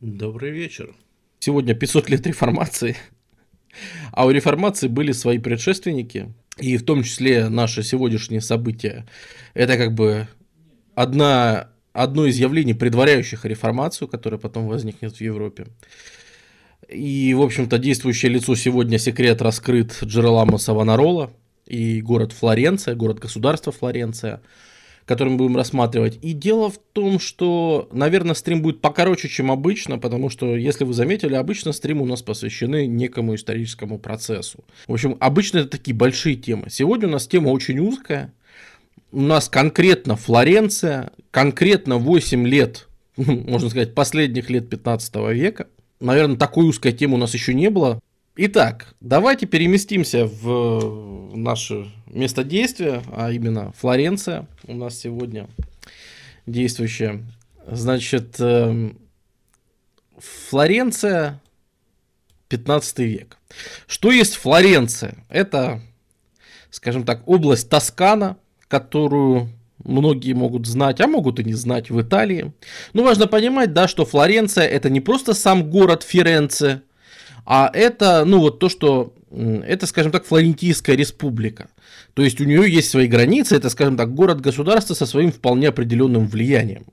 Добрый вечер. Сегодня 500 лет реформации, а у реформации были свои предшественники, и в том числе наше сегодняшнее событие. Это как бы одна, одно из явлений, предваряющих реформацию, которая потом возникнет в Европе. И, в общем-то, действующее лицо сегодня секрет раскрыт Джероламо Савонарола и город Флоренция, город-государство Флоренция – который мы будем рассматривать. И дело в том, что, наверное, стрим будет покороче, чем обычно, потому что, если вы заметили, обычно стримы у нас посвящены некому историческому процессу. В общем, обычно это такие большие темы. Сегодня у нас тема очень узкая. У нас конкретно Флоренция, конкретно 8 лет, можно сказать, последних лет 15 века. Наверное, такой узкой темы у нас еще не было. Итак, давайте переместимся в наше место действия, а именно Флоренция у нас сегодня действующая. Значит, эм, Флоренция 15 век. Что есть Флоренция? Это, скажем так, область Тоскана, которую многие могут знать, а могут и не знать в Италии. Но важно понимать, да, что Флоренция это не просто сам город Ференце, а это, ну вот то, что это, скажем так, Флорентийская республика. То есть у нее есть свои границы, это, скажем так, город-государство со своим вполне определенным влиянием.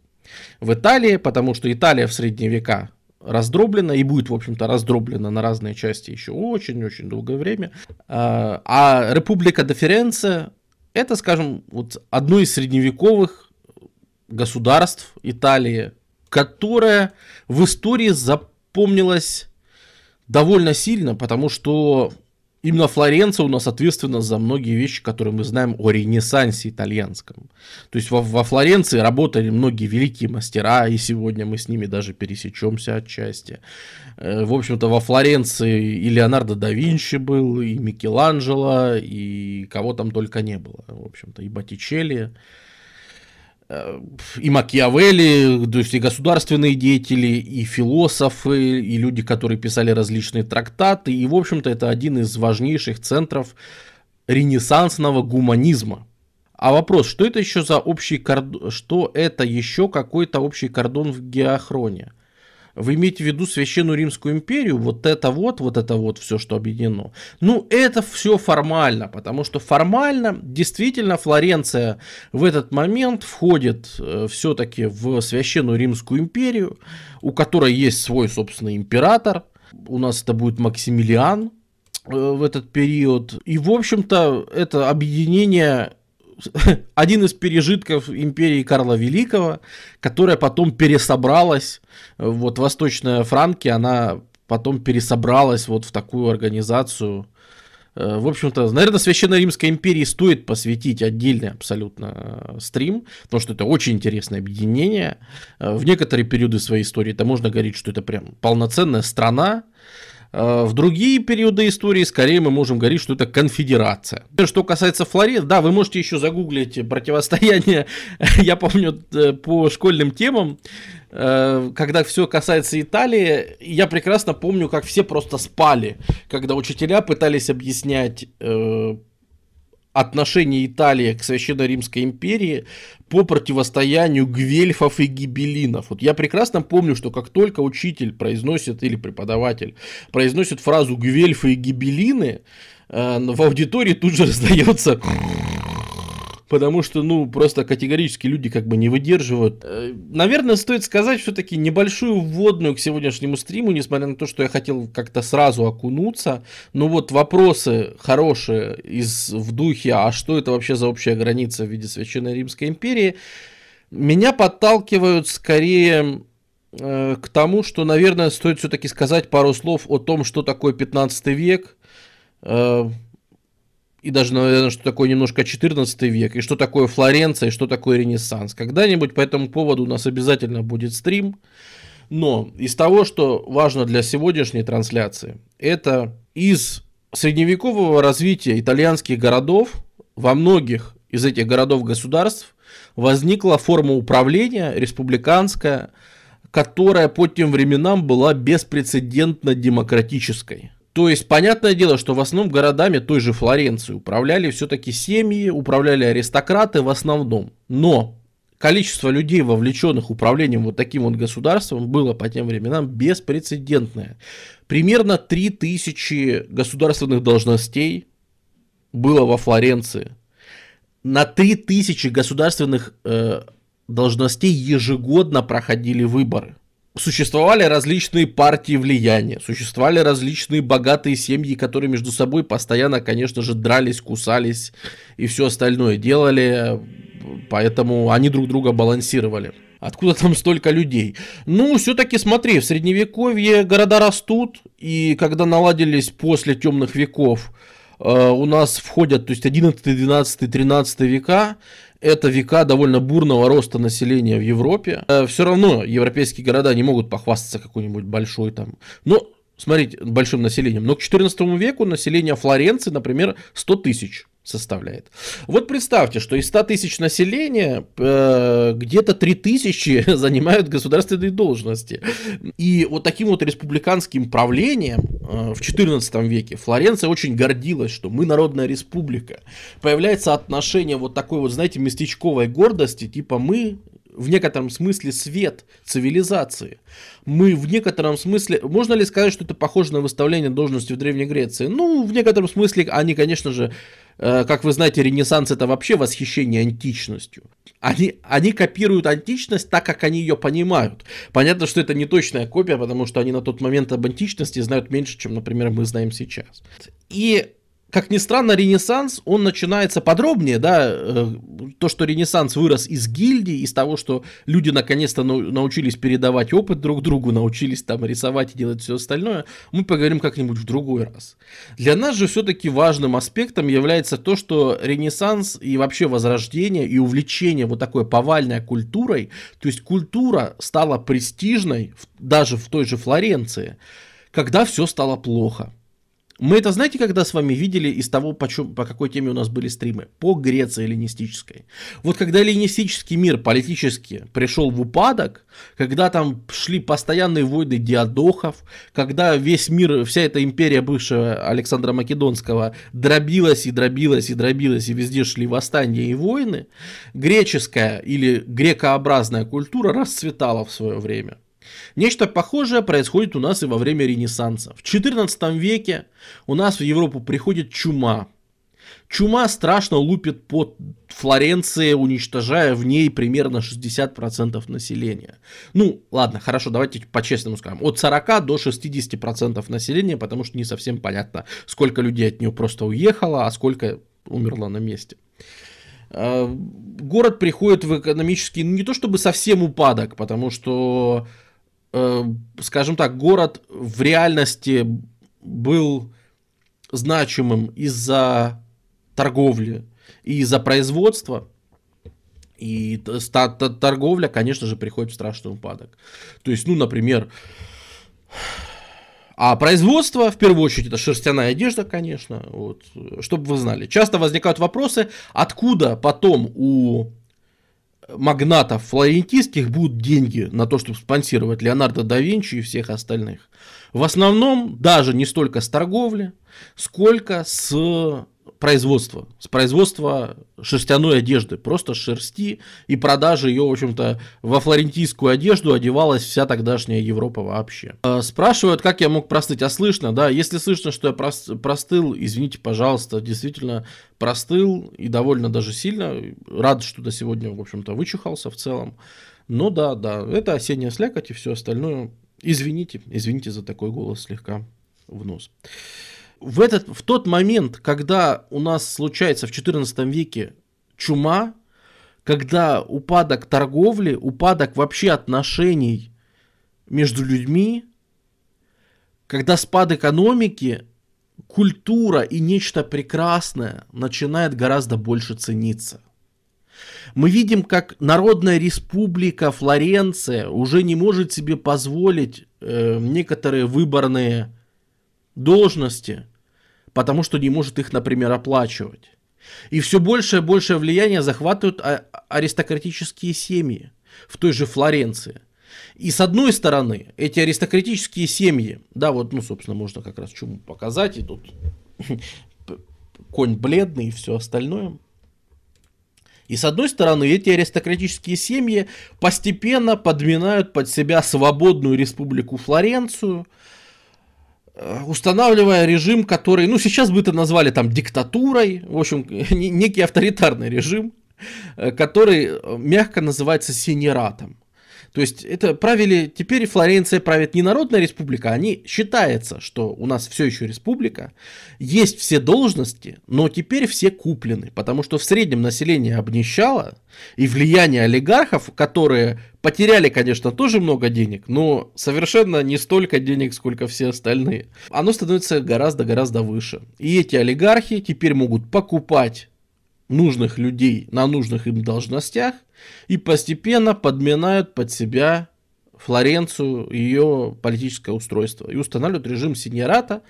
В Италии, потому что Италия в средние века раздроблена и будет, в общем-то, раздроблена на разные части еще очень-очень долгое время. А, а Республика де Ференце это, скажем, вот одно из средневековых государств Италии, которое в истории запомнилось довольно сильно, потому что именно Флоренция у нас ответственна за многие вещи, которые мы знаем о ренессансе итальянском. То есть во, во Флоренции работали многие великие мастера, и сегодня мы с ними даже пересечемся отчасти. Э, в общем-то, во Флоренции и Леонардо да Винчи был, и Микеланджело, и кого там только не было. В общем-то, и Боттичелли. Э, и Макиавелли, то есть и государственные деятели, и философы, и люди, которые писали различные трактаты. И, в общем-то, это один из важнейших центров ренессансного гуманизма. А вопрос, что это еще за общий кордон, что это еще какой-то общий кордон в геохроне? Вы имеете в виду Священную Римскую империю, вот это вот, вот это вот все, что объединено. Ну, это все формально, потому что формально действительно Флоренция в этот момент входит э, все-таки в Священную Римскую империю, у которой есть свой собственный император. У нас это будет Максимилиан, э, в этот период. И, в общем-то, это объединение один из пережитков империи Карла Великого, которая потом пересобралась, вот Восточная Франки, она потом пересобралась вот в такую организацию. Э, в общем-то, наверное, Священной Римской империи стоит посвятить отдельный абсолютно э, стрим, потому что это очень интересное объединение. Э, в некоторые периоды своей истории это можно говорить, что это прям полноценная страна, Э, в другие периоды истории скорее мы можем говорить, что это конфедерация. Что касается Флорид, да, вы можете еще загуглить противостояние, я помню, э, по школьным темам, э, когда все касается Италии, я прекрасно помню, как все просто спали, когда учителя пытались объяснять отношение Италии к Священной Римской империи по противостоянию гвельфов и гибелинов. Вот я прекрасно помню, что как только учитель произносит, или преподаватель произносит фразу гвельфы и гибелины, э, в аудитории тут же раздается потому что, ну, просто категорически люди как бы не выдерживают. Э, наверное, стоит сказать все-таки небольшую вводную к сегодняшнему стриму, несмотря на то, что я хотел как-то сразу окунуться. Но вот вопросы хорошие из, в духе, а что это вообще за общая граница в виде Священной Римской империи, меня подталкивают скорее э, к тому, что, наверное, стоит все-таки сказать пару слов о том, что такое 15 век, э, и даже, наверное, что такое немножко 14 век, и что такое Флоренция, и что такое Ренессанс. Когда-нибудь по этому поводу у нас обязательно будет стрим. Но из того, что важно для сегодняшней трансляции, это из средневекового развития итальянских городов во многих из этих городов-государств возникла форма управления республиканская, которая по тем временам была беспрецедентно демократической. То есть, понятное дело, что в основном городами той же Флоренции управляли все-таки семьи, управляли аристократы в основном. Но количество людей, вовлеченных управлением вот таким вот государством, было по тем временам беспрецедентное. Примерно 3000 государственных должностей было во Флоренции. На 3000 государственных э, должностей ежегодно проходили выборы. Существовали различные партии влияния, существовали различные богатые семьи, которые между собой постоянно, конечно же, дрались, кусались и все остальное делали, поэтому они друг друга балансировали. Откуда там столько людей? Ну, все-таки смотри, в средневековье города растут, и когда наладились после темных веков, э, у нас входят, то есть 11, 12, 13 века, это века довольно бурного роста населения в Европе. Э, Все равно европейские города не могут похвастаться какой-нибудь большой там. Но, смотрите, большим населением. Но к 14 веку население Флоренции, например, 100 тысяч составляет. Вот представьте, что из 100 тысяч населения э, где-то 3 тысячи занимают государственные должности. И вот таким вот республиканским правлением э, в 14 веке Флоренция очень гордилась, что мы народная республика. Появляется отношение вот такой вот, знаете, местечковой гордости, типа мы в некотором смысле свет цивилизации. Мы в некотором смысле... Можно ли сказать, что это похоже на выставление должности в Древней Греции? Ну, в некотором смысле они, конечно же, Э, как вы знаете, Ренессанс это вообще восхищение античностью. Они, они копируют античность так, как они ее понимают. Понятно, что это не точная копия, потому что они на тот момент об античности знают меньше, чем, например, мы знаем сейчас. И как ни странно, Ренессанс, он начинается подробнее, да, э, то, что Ренессанс вырос из гильдии, из того, что люди наконец-то научились передавать опыт друг другу, научились там рисовать и делать все остальное, мы поговорим как-нибудь в другой раз. Для нас же все-таки важным аспектом является то, что Ренессанс и вообще Возрождение и увлечение вот такой повальной культурой, то есть культура стала престижной даже в той же Флоренции, когда все стало плохо. Мы это, знаете, когда с вами видели из того, по, чем, по какой теме у нас были стримы? По Греции эллинистической. Вот когда эллинистический мир политически пришел в упадок, когда там шли постоянные войны диадохов, когда весь мир, вся эта империя бывшего Александра Македонского дробилась и дробилась и дробилась, и везде шли восстания и войны, греческая или грекообразная культура расцветала в свое время. Нечто похожее происходит у нас и во время Ренессанса. В XIV веке у нас в Европу приходит чума. Чума страшно лупит по Флоренции, уничтожая в ней примерно 60% населения. Ну, ладно, хорошо, давайте по-честному скажем. От 40 до 60% населения, потому что не совсем понятно, сколько людей от нее просто уехало, а сколько умерло на месте. А, город приходит в экономический, ну, не то чтобы совсем упадок, потому что Э, скажем так, город в реальности был значимым из-за торговли и из-за производства. И торговля, конечно же, приходит в страшный упадок. То есть, ну, например, а производство, в первую очередь, это шерстяная одежда, конечно, вот, чтобы вы знали. Часто возникают вопросы, откуда потом у магнатов флорентийских будут деньги на то, чтобы спонсировать Леонардо да Винчи и всех остальных. В основном даже не столько с торговли, сколько с производства, с производства шерстяной одежды, просто шерсти и продажи ее, в общем-то, во флорентийскую одежду одевалась вся тогдашняя Европа вообще. А, спрашивают, как я мог простыть, а слышно, да, если слышно, что я простыл, извините, пожалуйста, действительно простыл и довольно даже сильно, рад, что до сегодня, в общем-то, вычухался в целом, но да, да, это осенняя слякоть и все остальное, извините, извините за такой голос слегка в нос в, этот, в тот момент, когда у нас случается в XIV веке чума, когда упадок торговли, упадок вообще отношений между людьми, когда спад экономики, культура и нечто прекрасное начинает гораздо больше цениться. Мы видим, как Народная Республика Флоренция уже не может себе позволить э, некоторые выборные должности, потому что не может их, например, оплачивать. И все большее и большее влияние захватывают а, аристократические семьи в той же Флоренции. И с одной стороны, эти аристократические семьи, да, вот, ну, собственно, можно как раз чему показать, и тут конь бледный и все остальное. И с одной стороны, эти аристократические семьи постепенно подминают под себя свободную республику Флоренцию, устанавливая режим, который, ну, сейчас бы это назвали там диктатурой, в общем, некий авторитарный режим, э, который э, мягко называется синератом. То есть это правили, теперь Флоренция правит не народная республика, они считается, что у нас все еще республика, есть все должности, но теперь все куплены, потому что в среднем население обнищало, и влияние олигархов, которые потеряли, конечно, тоже много денег, но совершенно не столько денег, сколько все остальные, оно становится гораздо-гораздо выше. И эти олигархи теперь могут покупать нужных людей на нужных им должностях и постепенно подминают под себя Флоренцию, ее политическое устройство и устанавливают режим синьората.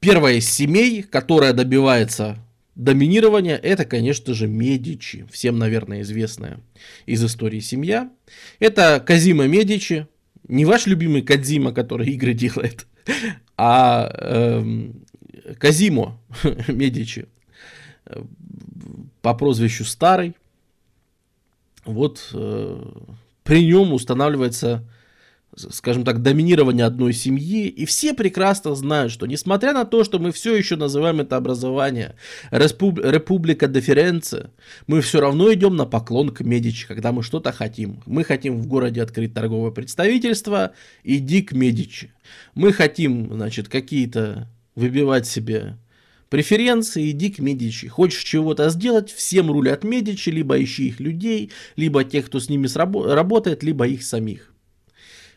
Первая из семей, которая добивается доминирования, это, конечно же, Медичи, всем, наверное, известная из истории семья. Это Казима Медичи, не ваш любимый Кадзима, который игры делает, а э, Казимо Медичи по прозвищу Старый. Вот э, при нем устанавливается, скажем так, доминирование одной семьи, и все прекрасно знают, что несмотря на то, что мы все еще называем это образование Респуб... Република Деференция, мы все равно идем на поклон к Медичи, когда мы что-то хотим. Мы хотим в городе открыть торговое представительство, иди к Медичи. Мы хотим, значит, какие-то выбивать себе Преференции иди к Медичи. Хочешь чего-то сделать, всем рулят Медичи, либо ищи их людей, либо тех, кто с ними срабо- работает, либо их самих.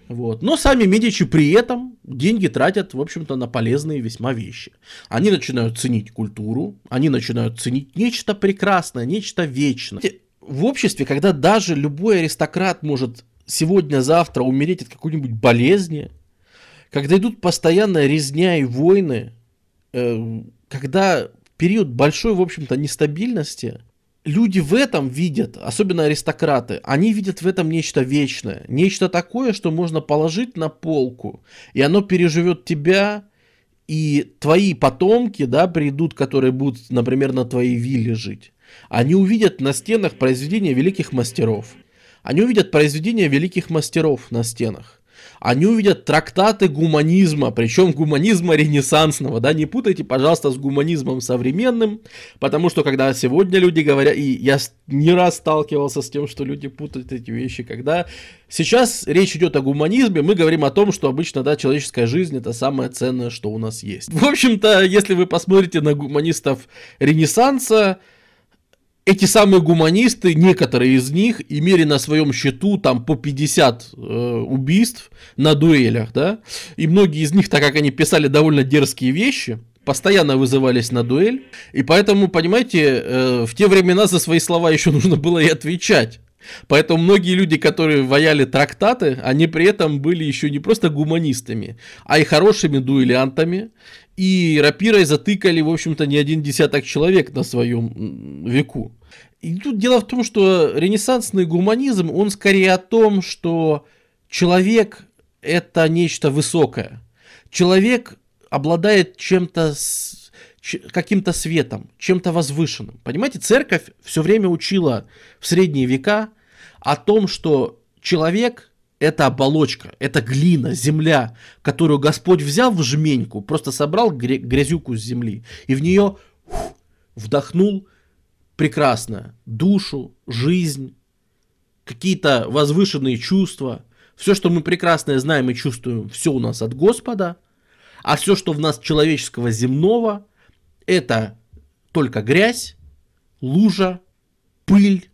Вот. Но сами Медичи при этом деньги тратят, в общем-то, на полезные весьма вещи. Они начинают ценить культуру, они начинают ценить нечто прекрасное, нечто вечное. В обществе, когда даже любой аристократ может сегодня-завтра умереть от какой-нибудь болезни, когда идут постоянная резня и войны, когда период большой, в общем-то, нестабильности, люди в этом видят, особенно аристократы, они видят в этом нечто вечное, нечто такое, что можно положить на полку, и оно переживет тебя, и твои потомки, да, придут, которые будут, например, на твоей вилле жить. Они увидят на стенах произведения великих мастеров. Они увидят произведения великих мастеров на стенах они увидят трактаты гуманизма, причем гуманизма ренессансного, да, не путайте, пожалуйста, с гуманизмом современным, потому что когда сегодня люди говорят, и я не раз сталкивался с тем, что люди путают эти вещи, когда сейчас речь идет о гуманизме, мы говорим о том, что обычно, да, человеческая жизнь это самое ценное, что у нас есть. В общем-то, если вы посмотрите на гуманистов Ренессанса, эти самые гуманисты, некоторые из них, имели на своем счету там по 50 э, убийств на дуэлях, да, и многие из них, так как они писали довольно дерзкие вещи, постоянно вызывались на дуэль, и поэтому, понимаете, э, в те времена за свои слова еще нужно было и отвечать. Поэтому многие люди, которые ваяли трактаты, они при этом были еще не просто гуманистами, а и хорошими дуэлянтами, и рапирой затыкали, в общем-то, не один десяток человек на своем веку. И тут дело в том, что ренессансный гуманизм, он скорее о том, что человек это нечто высокое. Человек обладает чем-то каким-то светом, чем-то возвышенным. Понимаете, церковь все время учила в средние века о том, что человек это оболочка, это глина, земля, которую Господь взял в жменьку, просто собрал грязюку с земли и в нее фу, вдохнул прекрасно душу, жизнь, какие-то возвышенные чувства. Все, что мы прекрасное знаем и чувствуем, все у нас от Господа. А все, что в нас человеческого земного, это только грязь, лужа, пыль,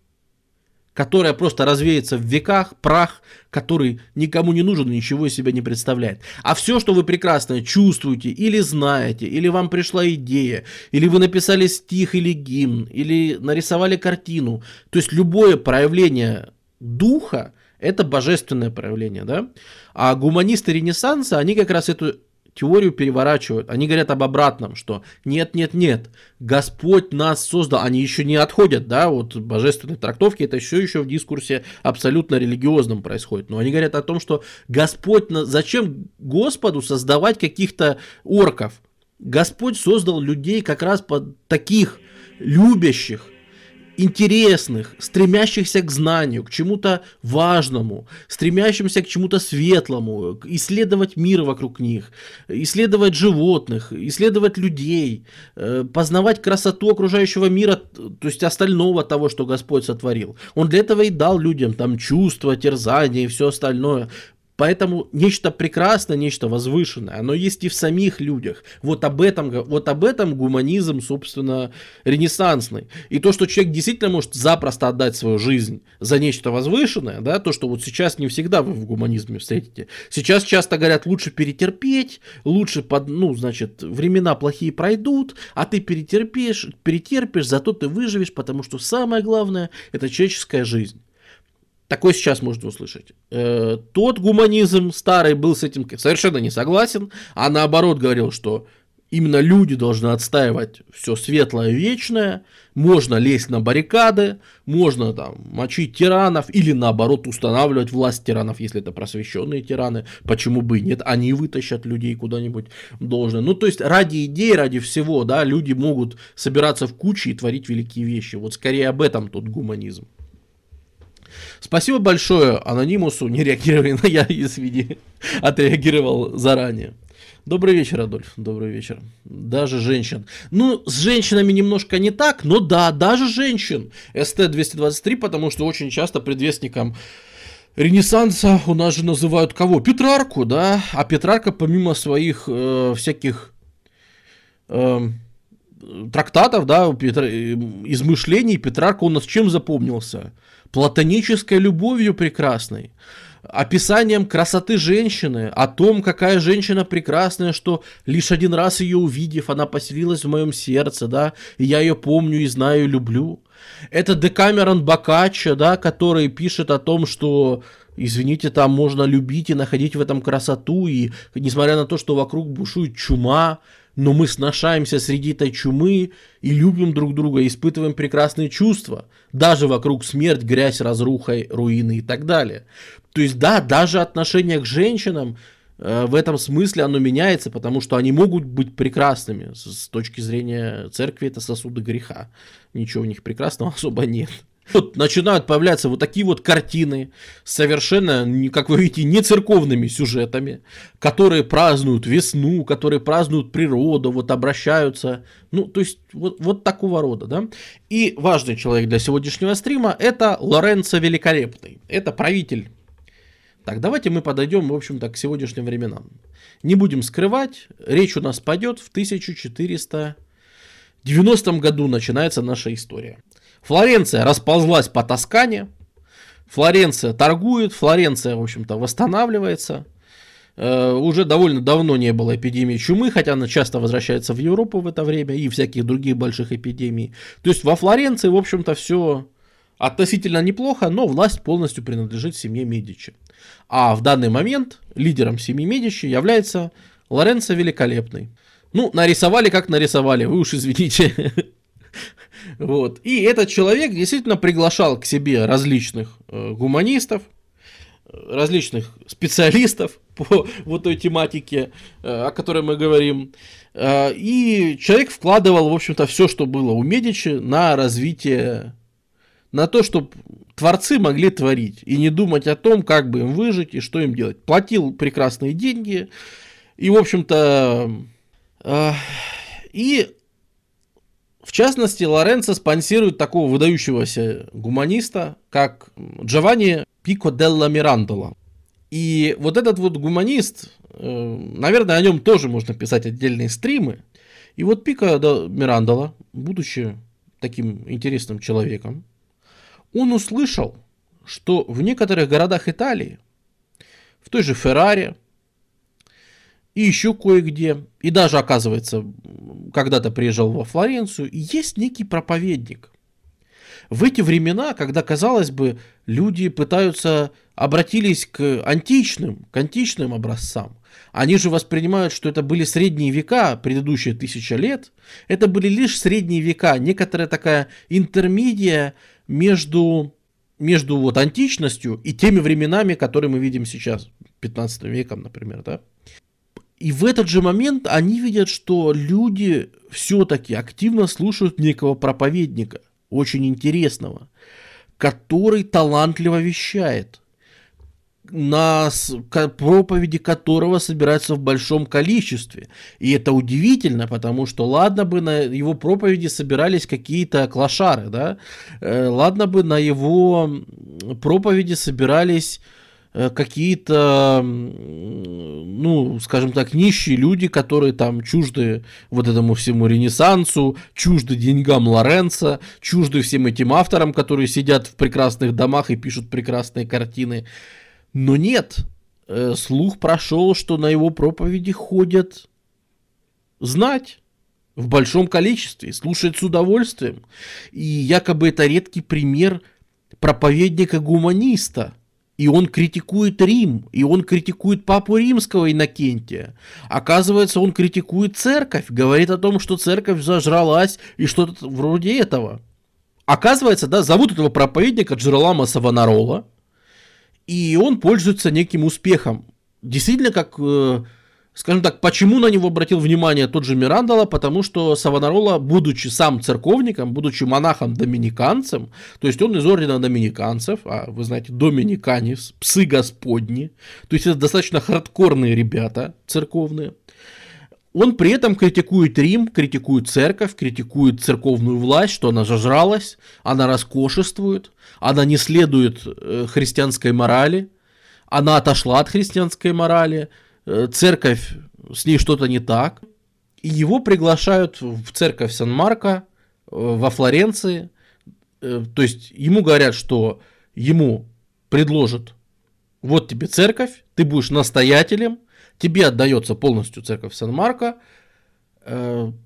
которая просто развеется в веках, прах, который никому не нужен и ничего из себя не представляет. А все, что вы прекрасно чувствуете или знаете, или вам пришла идея, или вы написали стих или гимн, или нарисовали картину, то есть любое проявление духа, это божественное проявление, да? А гуманисты Ренессанса, они как раз эту теорию переворачивают. Они говорят об обратном, что нет, нет, нет, Господь нас создал. Они еще не отходят, да, вот божественной трактовки, это все еще в дискурсе абсолютно религиозном происходит. Но они говорят о том, что Господь, зачем Господу создавать каких-то орков? Господь создал людей как раз под таких любящих, интересных, стремящихся к знанию, к чему-то важному, стремящимся к чему-то светлому, исследовать мир вокруг них, исследовать животных, исследовать людей, э, познавать красоту окружающего мира, то есть остального того, что Господь сотворил. Он для этого и дал людям там чувства, терзания и все остальное. Поэтому нечто прекрасное, нечто возвышенное, оно есть и в самих людях. Вот об этом, вот об этом гуманизм, собственно, ренессансный. И то, что человек действительно может запросто отдать свою жизнь за нечто возвышенное, да, то, что вот сейчас не всегда вы в гуманизме встретите. Сейчас часто говорят, лучше перетерпеть, лучше, под, ну, значит, времена плохие пройдут, а ты перетерпишь, перетерпишь, зато ты выживешь, потому что самое главное – это человеческая жизнь. Такой сейчас можно услышать. Э, тот гуманизм старый был с этим совершенно не согласен, а наоборот говорил, что именно люди должны отстаивать все светлое, вечное, можно лезть на баррикады, можно там мочить тиранов или наоборот устанавливать власть тиранов, если это просвещенные тираны, почему бы и нет, они вытащат людей куда-нибудь должное. Ну, то есть ради идей, ради всего, да, люди могут собираться в кучи и творить великие вещи. Вот скорее об этом тот гуманизм. Спасибо большое анонимусу, не реагировали на я, извини, отреагировал заранее. Добрый вечер, Адольф. Добрый вечер. Даже женщин. Ну, с женщинами немножко не так, но да, даже женщин. СТ-223, потому что очень часто предвестником Ренессанса у нас же называют кого? Петрарку, да? А Петрарка помимо своих э, всяких э, трактатов, да, Петр... Э, измышлений, Петрарка у нас чем запомнился? Платонической любовью прекрасной, описанием красоты женщины, о том, какая женщина прекрасная, что лишь один раз ее увидев, она поселилась в моем сердце, да, и я ее помню и знаю и люблю. Это Декамерон Бокаччо, да, который пишет о том, что извините, там можно любить и находить в этом красоту, и несмотря на то, что вокруг бушует чума, но мы сношаемся среди этой чумы и любим друг друга, испытываем прекрасные чувства. Даже вокруг смерть, грязь, разруха, руины и так далее. То есть да, даже отношение к женщинам э, в этом смысле оно меняется, потому что они могут быть прекрасными. С, с точки зрения церкви это сосуды греха. Ничего в них прекрасного особо нет вот начинают появляться вот такие вот картины совершенно, как вы видите, не церковными сюжетами, которые празднуют весну, которые празднуют природу, вот обращаются, ну, то есть вот, вот такого рода, да. И важный человек для сегодняшнего стрима – это Лоренцо Великолепный, это правитель. Так, давайте мы подойдем, в общем-то, к сегодняшним временам. Не будем скрывать, речь у нас пойдет в 1490 году начинается наша история. Флоренция расползлась по Тоскане, Флоренция торгует, Флоренция, в общем-то, восстанавливается. Э, уже довольно давно не было эпидемии чумы, хотя она часто возвращается в Европу в это время и всяких других больших эпидемий. То есть во Флоренции, в общем-то, все относительно неплохо, но власть полностью принадлежит семье Медичи. А в данный момент лидером семьи Медичи является Лоренцо Великолепный. Ну, нарисовали как нарисовали, вы уж извините. Вот. И этот человек действительно приглашал к себе различных э, гуманистов, различных специалистов по вот той тематике, э, о которой мы говорим. Э, и человек вкладывал, в общем-то, все, что было у Медичи на развитие, на то, чтобы творцы могли творить и не думать о том, как бы им выжить и что им делать. Платил прекрасные деньги и, в общем-то, э, и в частности, Лоренцо спонсирует такого выдающегося гуманиста, как Джованни Пико делла Мирандола. И вот этот вот гуманист, э, наверное, о нем тоже можно писать отдельные стримы. И вот Пико Мирандола, будучи таким интересным человеком, он услышал, что в некоторых городах Италии, в той же Ферраре, и еще кое-где. И даже, оказывается, когда-то приезжал во Флоренцию, есть некий проповедник. В эти времена, когда, казалось бы, люди пытаются, обратились к античным, к античным образцам, они же воспринимают, что это были средние века, предыдущие тысяча лет. Это были лишь средние века, некоторая такая интермедия между, между вот античностью и теми временами, которые мы видим сейчас, 15 веком, например, да. И в этот же момент они видят, что люди все-таки активно слушают некого проповедника. очень интересного, который талантливо вещает, на проповеди которого собираются в большом количестве. И это удивительно, потому что ладно бы на его проповеди собирались какие-то клошары, да, э, ладно бы на его проповеди собирались какие-то, ну, скажем так, нищие люди, которые там чужды вот этому всему ренессансу, чужды деньгам Лоренца, чужды всем этим авторам, которые сидят в прекрасных домах и пишут прекрасные картины. Но нет, э, слух прошел, что на его проповеди ходят знать в большом количестве, слушают с удовольствием. И якобы это редкий пример проповедника-гуманиста – и он критикует Рим, и он критикует папу римского Иннокентия. Оказывается, он критикует церковь, говорит о том, что церковь зажралась и что-то вроде этого. Оказывается, да, зовут этого проповедника Джералама Савонарола, и он пользуется неким успехом. Действительно, как э, скажем так, почему на него обратил внимание тот же Мирандола? Потому что Савонарола, будучи сам церковником, будучи монахом-доминиканцем, то есть он из ордена доминиканцев, а вы знаете, доминиканец, псы господни, то есть это достаточно хардкорные ребята церковные, он при этом критикует Рим, критикует церковь, критикует церковную власть, что она зажралась, она роскошествует, она не следует э, христианской морали, она отошла от христианской морали, церковь, с ней что-то не так, и его приглашают в церковь Сан-Марко э, во Флоренции, э, то есть ему говорят, что ему предложат, вот тебе церковь, ты будешь настоятелем, тебе отдается полностью церковь Сан-Марко,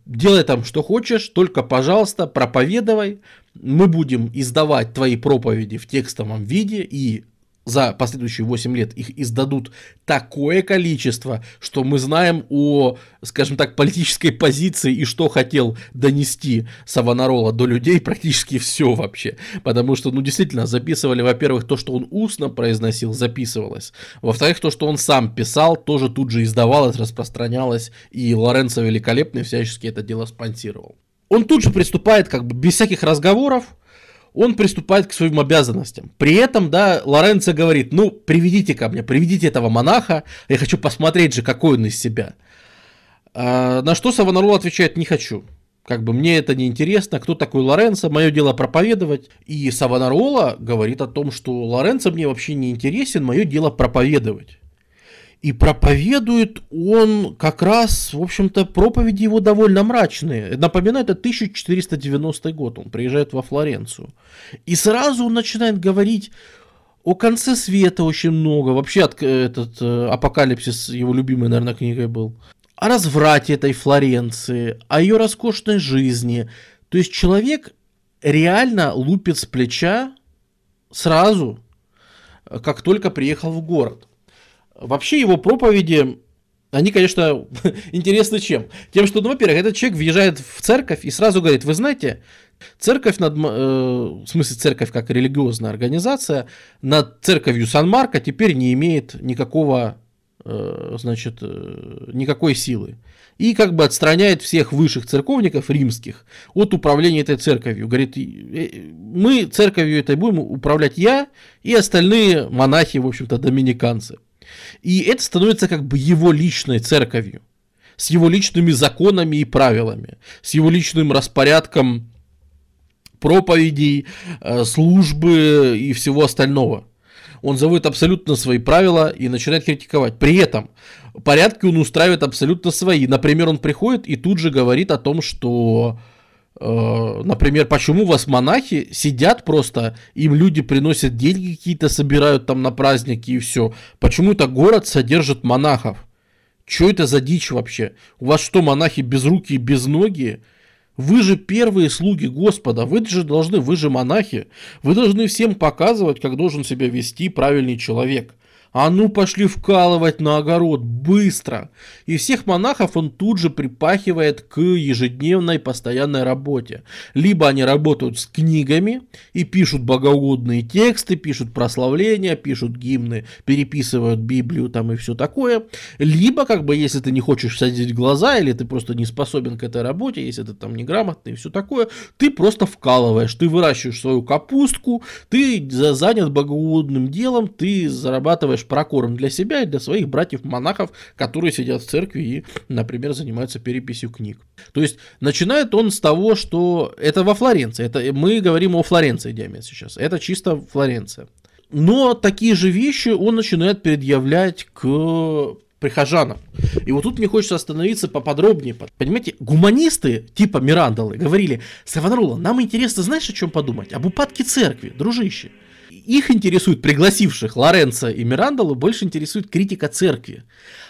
делай там что хочешь, только, пожалуйста, проповедовай, мы будем издавать твои проповеди в текстовом виде и за последующие 8 лет их издадут такое количество, что мы знаем о, скажем так, политической позиции и что хотел донести Савонарола до людей практически все вообще. Потому что, ну, действительно, записывали, во-первых, то, что он устно произносил, записывалось. Во-вторых, то, что он сам писал, тоже тут же издавалось, распространялось, и Лоренцо Великолепный всячески это дело спонсировал. Он тут же приступает, как бы, без всяких разговоров, он приступает к своим обязанностям. При этом, да, Лоренцо говорит, ну, приведите ко мне, приведите этого монаха, я хочу посмотреть же, какой он из себя. А, на что Савонарол отвечает, не хочу. Как бы мне это не интересно, кто такой Лоренцо, мое дело проповедовать. И Савонарола говорит о том, что Лоренцо мне вообще не интересен, мое дело проповедовать. И проповедует он как раз, в общем-то, проповеди его довольно мрачные. Напоминаю, это 1490 год, он приезжает во Флоренцию. И сразу он начинает говорить о конце света очень много. Вообще от, этот э, апокалипсис его любимой, наверное, книгой был. О разврате этой Флоренции, о ее роскошной жизни. То есть человек реально лупит с плеча сразу, как только приехал в город. Вообще его проповеди, они, конечно, интересны чем? Тем, что, ну, во-первых, этот человек въезжает в церковь и сразу говорит, вы знаете, церковь над, э, в смысле церковь как религиозная организация, над церковью Сан-Марко теперь не имеет никакого, э, значит, э, никакой силы. И как бы отстраняет всех высших церковников римских от управления этой церковью. Говорит, «Э, мы церковью этой будем управлять я и остальные монахи, в общем-то, доминиканцы. И это становится как бы его личной церковью, с его личными законами и правилами, с его личным распорядком проповедей, э, службы и всего остального. Он заводит абсолютно свои правила и начинает критиковать. При этом порядки он устраивает абсолютно свои. Например, он приходит и тут же говорит о том, что например, почему у вас монахи сидят просто, им люди приносят деньги какие-то, собирают там на праздники и все. Почему это город содержит монахов? Что это за дичь вообще? У вас что, монахи без руки и без ноги? Вы же первые слуги Господа, вы же должны, вы же монахи, вы должны всем показывать, как должен себя вести правильный человек. А ну пошли вкалывать на огород, быстро. И всех монахов он тут же припахивает к ежедневной постоянной работе. Либо они работают с книгами и пишут богоугодные тексты, пишут прославления, пишут гимны, переписывают Библию там и все такое. Либо, как бы, если ты не хочешь садить глаза, или ты просто не способен к этой работе, если ты там неграмотный и все такое, ты просто вкалываешь, ты выращиваешь свою капустку, ты занят богоугодным делом, ты зарабатываешь делаешь прокорм для себя и для своих братьев-монахов, которые сидят в церкви и, например, занимаются переписью книг. То есть начинает он с того, что это во Флоренции. Это, мы говорим о Флоренции, Диамет, сейчас. Это чисто Флоренция. Но такие же вещи он начинает предъявлять к прихожанам. И вот тут мне хочется остановиться поподробнее. Понимаете, гуманисты типа Мирандалы говорили, Савонарола, нам интересно, знаешь, о чем подумать? Об упадке церкви, дружище их интересует, пригласивших Лоренца и Мирандолу, больше интересует критика церкви.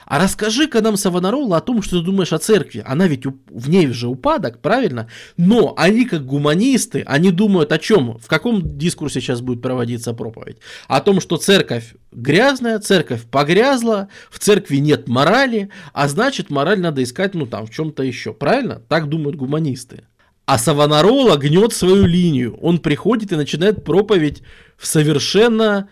А расскажи-ка нам, Савонарола, о том, что ты думаешь о церкви. Она ведь в ней же упадок, правильно? Но они как гуманисты, они думают о чем? В каком дискурсе сейчас будет проводиться проповедь? О том, что церковь грязная, церковь погрязла, в церкви нет морали, а значит мораль надо искать, ну там, в чем-то еще. Правильно? Так думают гуманисты. А Савонарола гнет свою линию. Он приходит и начинает проповедь в совершенно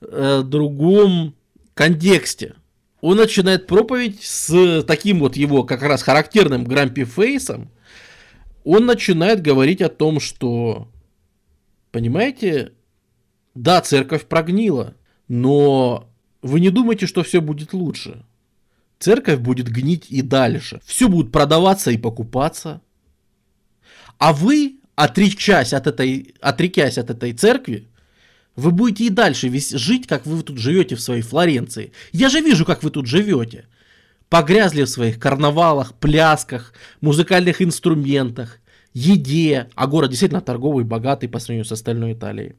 э, другом контексте. Он начинает проповедь с таким вот его как раз характерным грампи фейсом. Он начинает говорить о том, что, понимаете, да, церковь прогнила, но вы не думайте, что все будет лучше. Церковь будет гнить и дальше. Все будет продаваться и покупаться. А вы, отречась от этой, отрекясь от этой церкви, вы будете и дальше весь жить, как вы тут живете в своей Флоренции. Я же вижу, как вы тут живете. Погрязли в своих карнавалах, плясках, музыкальных инструментах, еде, а город действительно торговый, богатый по сравнению с остальной Италией.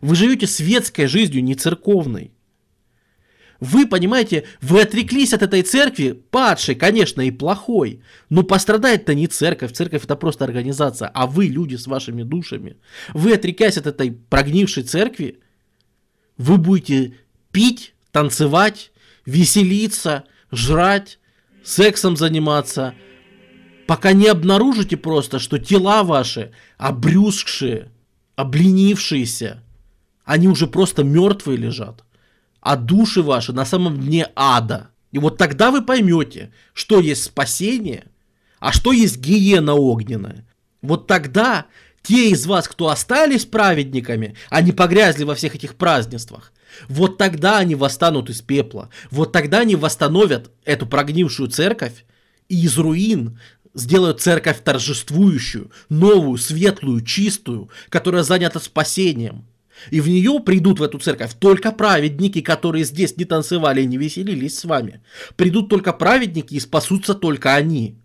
Вы живете светской жизнью, не церковной. Вы, понимаете, вы отреклись от этой церкви, падшей, конечно, и плохой. Но пострадает-то не церковь, церковь это просто организация, а вы, люди с вашими душами. Вы, отрекаясь от этой прогнившей церкви, вы будете пить, танцевать, веселиться, жрать, сексом заниматься, пока не обнаружите просто, что тела ваши обрюзгшие, обленившиеся, они уже просто мертвые лежат а души ваши на самом дне ада. И вот тогда вы поймете, что есть спасение, а что есть гиена огненная. Вот тогда те из вас, кто остались праведниками, они погрязли во всех этих празднествах, вот тогда они восстанут из пепла, вот тогда они восстановят эту прогнившую церковь и из руин сделают церковь торжествующую, новую, светлую, чистую, которая занята спасением. И в нее придут в эту церковь только праведники, которые здесь не танцевали и не веселились с вами. Придут только праведники и спасутся только они.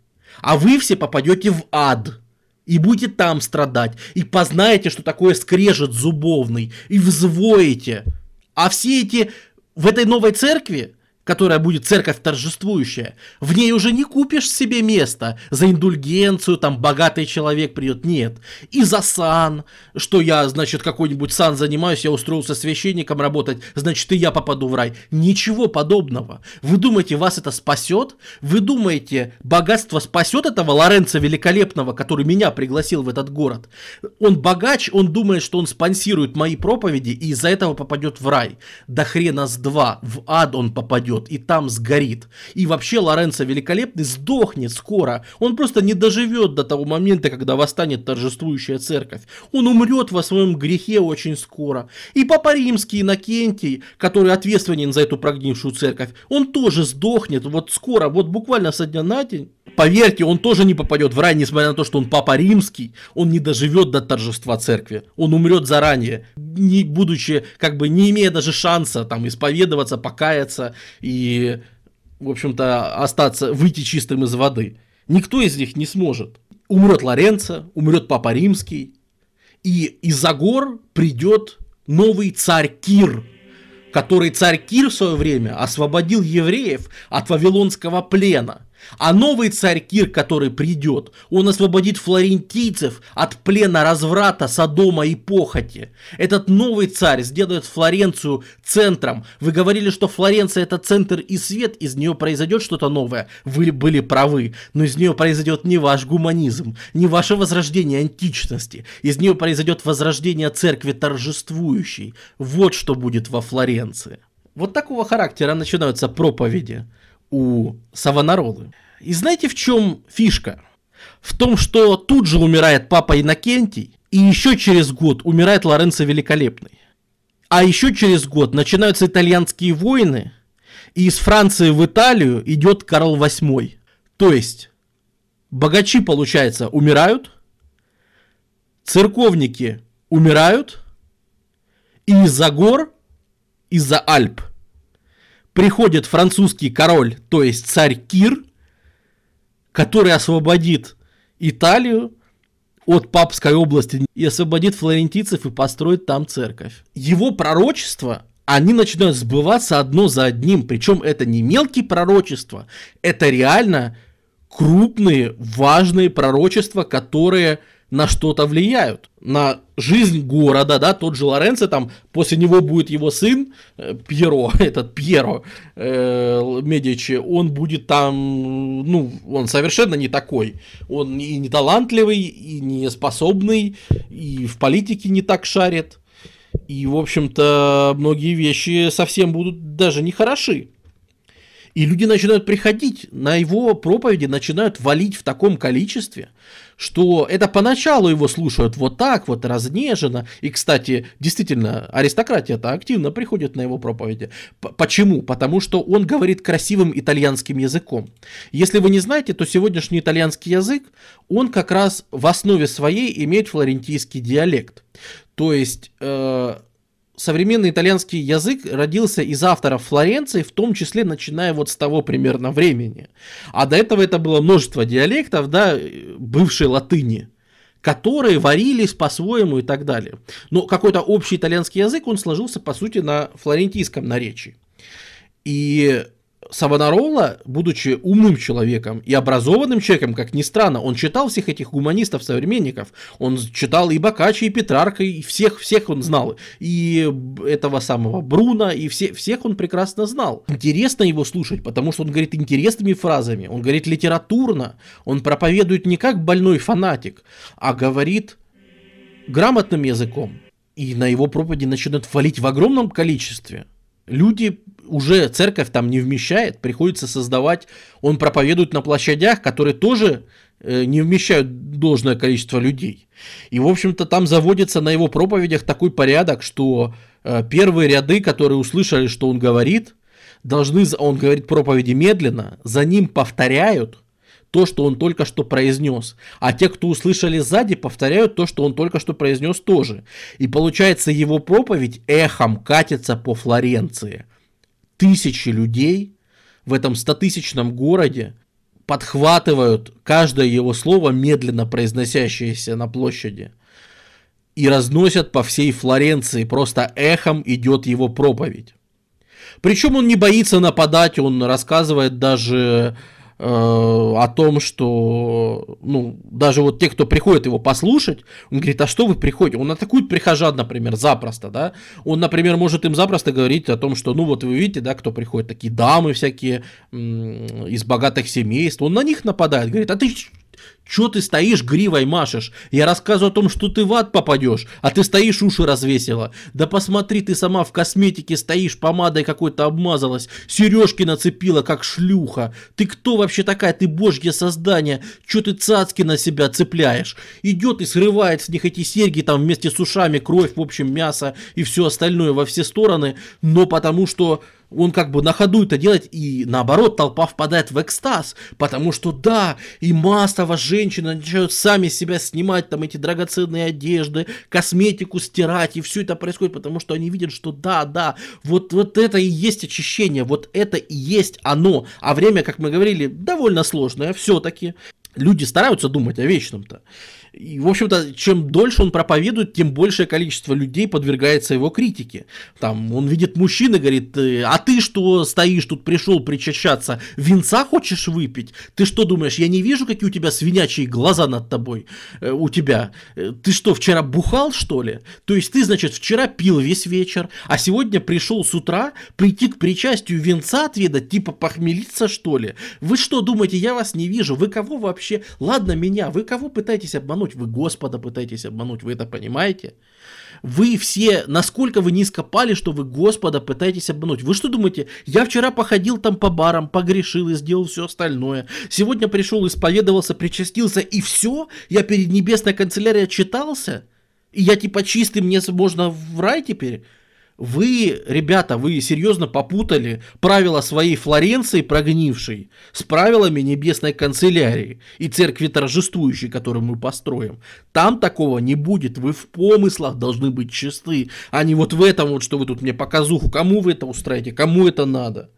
А вы все попадете в ад. И будете там страдать. И познаете, что такое скрежет зубовный. И взвоите. А все эти в этой новой церкви которая будет церковь торжествующая, в ней уже не купишь себе место за индульгенцию, там богатый человек придет, нет. И за сан, что я, значит, какой-нибудь сан занимаюсь, я устроился священником работать, значит, и я попаду в рай. Ничего подобного. Вы думаете, вас это спасет? Вы думаете, богатство спасет этого Лоренца Великолепного, который меня пригласил в этот город? Он богач, он думает, что он спонсирует мои проповеди и из-за этого попадет в рай. Да хрена с два, в ад он попадет и там сгорит. И вообще Лоренцо Великолепный сдохнет скоро. Он просто не доживет до того момента, когда восстанет торжествующая церковь. Он умрет во своем грехе очень скоро. И Папа Римский Иннокентий, который ответственен за эту прогнившую церковь, он тоже сдохнет вот скоро, вот буквально со дня на день. Поверьте, он тоже не попадет в рай, несмотря на то, что он папа римский, он не доживет до торжества церкви, он умрет заранее, не будучи, как бы, не имея даже шанса там исповедоваться, покаяться и, в общем-то, остаться, выйти чистым из воды. Никто из них не сможет. Умрет Лоренцо, умрет папа римский, и из-за гор придет новый царь Кир, который царь Кир в свое время освободил евреев от вавилонского плена – А новый царь Кир, который придет, он освободит флорентийцев от плена разврата, садома и похоти. Этот новый царь сделает Флоренцию центром. Вы говорили, что Флоренция это центр и свет, из нее произойдет что-то новое. Вы были правы, но из нее произойдет не ваш гуманизм, не ваше возрождение античности. Из нее произойдет возрождение церкви торжествующей. Вот что будет во Флоренции. Вот такого характера начинаются проповеди у Савонаролы. И знаете, в чем фишка? В том, что тут же умирает папа Иннокентий, и еще через год умирает Лоренцо Великолепный. А еще через год начинаются итальянские войны, и из Франции в Италию идет Карл VIII. То есть, богачи, получается, умирают, церковники умирают, и из-за гор, из-за Альп приходит французский король, то есть царь Кир, который освободит Италию от папской области и освободит флорентийцев и построит там церковь. Его пророчества, они начинают сбываться одно за одним, причем это не мелкие пророчества, это реально крупные, важные пророчества, которые на что-то влияют, на жизнь города, да, тот же Лоренцо, там, после него будет его сын, э, Пьеро, этот Пьеро э, Медичи, он будет там, ну, он совершенно не такой, он и не талантливый, и не способный, и в политике не так шарит, и, в общем-то, многие вещи совсем будут даже не хороши. И люди начинают приходить на его проповеди, начинают валить в таком количестве, что это поначалу его слушают вот так вот, разнеженно. И, кстати, действительно, аристократия-то активно приходит на его проповеди. П Почему? Потому что он говорит красивым итальянским языком. Если вы не знаете, то сегодняшний итальянский язык, он как раз в основе своей имеет флорентийский диалект. То есть... Э современный итальянский язык родился из авторов Флоренции, в том числе начиная вот с того примерно времени. А до этого это было множество диалектов, да, бывшей латыни, которые варились по-своему и так далее. Но какой-то общий итальянский язык, он сложился, по сути, на флорентийском наречии. И Савонарола, будучи умным человеком и образованным человеком, как ни странно, он читал всех этих гуманистов-современников, он читал и Бокаччи, и Петрарка, и всех, всех он знал, и этого самого Бруна, и все, всех он прекрасно знал. Интересно его слушать, потому что он говорит интересными фразами, он говорит литературно, он проповедует не как больной фанатик, а говорит грамотным языком. И на его проповеди начинают валить в огромном количестве. Люди уже церковь там не вмещает, приходится создавать, он проповедует на площадях, которые тоже э, не вмещают должное количество людей. И, в общем-то, там заводится на его проповедях такой порядок, что э, первые ряды, которые услышали, что он говорит, должны, он говорит проповеди медленно, за ним повторяют, то, что он только что произнес. А те, кто услышали сзади, повторяют то, что он только что произнес тоже. И получается, его проповедь эхом катится по Флоренции тысячи людей в этом стотысячном городе подхватывают каждое его слово, медленно произносящееся на площади, и разносят по всей Флоренции, просто эхом идет его проповедь. Причем он не боится нападать, он рассказывает даже о том, что, ну, даже вот те, кто приходит его послушать, он говорит, а что вы приходите? Он атакует прихожан, например, запросто, да? Он, например, может им запросто говорить о том, что, ну, вот вы видите, да, кто приходит, такие дамы всякие из богатых семейств, он на них нападает, говорит, а ты Чё ты стоишь, гривой машешь? Я рассказываю о том, что ты в ад попадешь, а ты стоишь, уши развесила. Да посмотри, ты сама в косметике стоишь, помадой какой-то обмазалась, сережки нацепила, как шлюха. Ты кто вообще такая? Ты божье создание. Чё ты цацки на себя цепляешь? Идет и срывает с них эти серьги, там вместе с ушами кровь, в общем, мясо и все остальное во все стороны, но потому что он как бы на ходу это делает, и наоборот, толпа впадает в экстаз, потому что да, и массово женщины начинают сами себя снимать, там эти драгоценные одежды, косметику стирать, и все это происходит, потому что они видят, что да, да, вот, вот это и есть очищение, вот это и есть оно, а время, как мы говорили, довольно сложное все-таки. Люди стараются думать о вечном-то. И, в общем-то, чем дольше он проповедует, тем большее количество людей подвергается его критике. Там он видит мужчины, говорит, «Э, а ты что стоишь тут, пришел причащаться, винца хочешь выпить? Ты что думаешь, я не вижу, какие у тебя свинячие глаза над тобой, э, у тебя? Э, ты что, вчера бухал, что ли? То есть ты, значит, вчера пил весь вечер, а сегодня пришел с утра прийти к причастию винца отведать, типа похмелиться, что ли? Вы что думаете, я вас не вижу? Вы кого вообще? Ладно меня, вы кого пытаетесь обмануть? Вы Господа пытаетесь обмануть, вы это понимаете? Вы все, насколько вы низко пали, что вы Господа пытаетесь обмануть. Вы что думаете, я вчера походил там по барам, погрешил и сделал все остальное. Сегодня пришел, исповедовался, причастился и все? Я перед небесной канцелярией отчитался? И я типа чистый, мне можно в рай теперь? Вы, ребята, вы серьезно попутали правила своей Флоренции прогнившей с правилами небесной канцелярии и церкви торжествующей, которую мы построим. Там такого не будет. Вы в помыслах должны быть чисты, а не вот в этом вот, что вы тут мне показуху. Кому вы это устраиваете, кому это надо?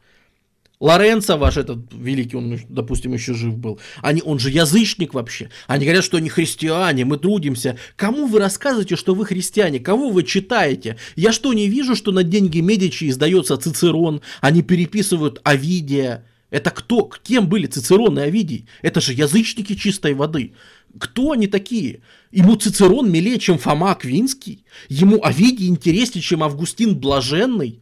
Лоренцо ваш этот великий, он, допустим, еще жив был, они, он же язычник вообще. Они говорят, что они христиане, мы трудимся. Кому вы рассказываете, что вы христиане? Кого вы читаете? Я что, не вижу, что на деньги Медичи издается Цицерон, они переписывают Овидия? Это кто? Кем были Цицерон и Овидий? Это же язычники чистой воды. Кто они такие? Ему Цицерон милее, чем Фома Аквинский? Ему Овидий интереснее, чем Августин Блаженный?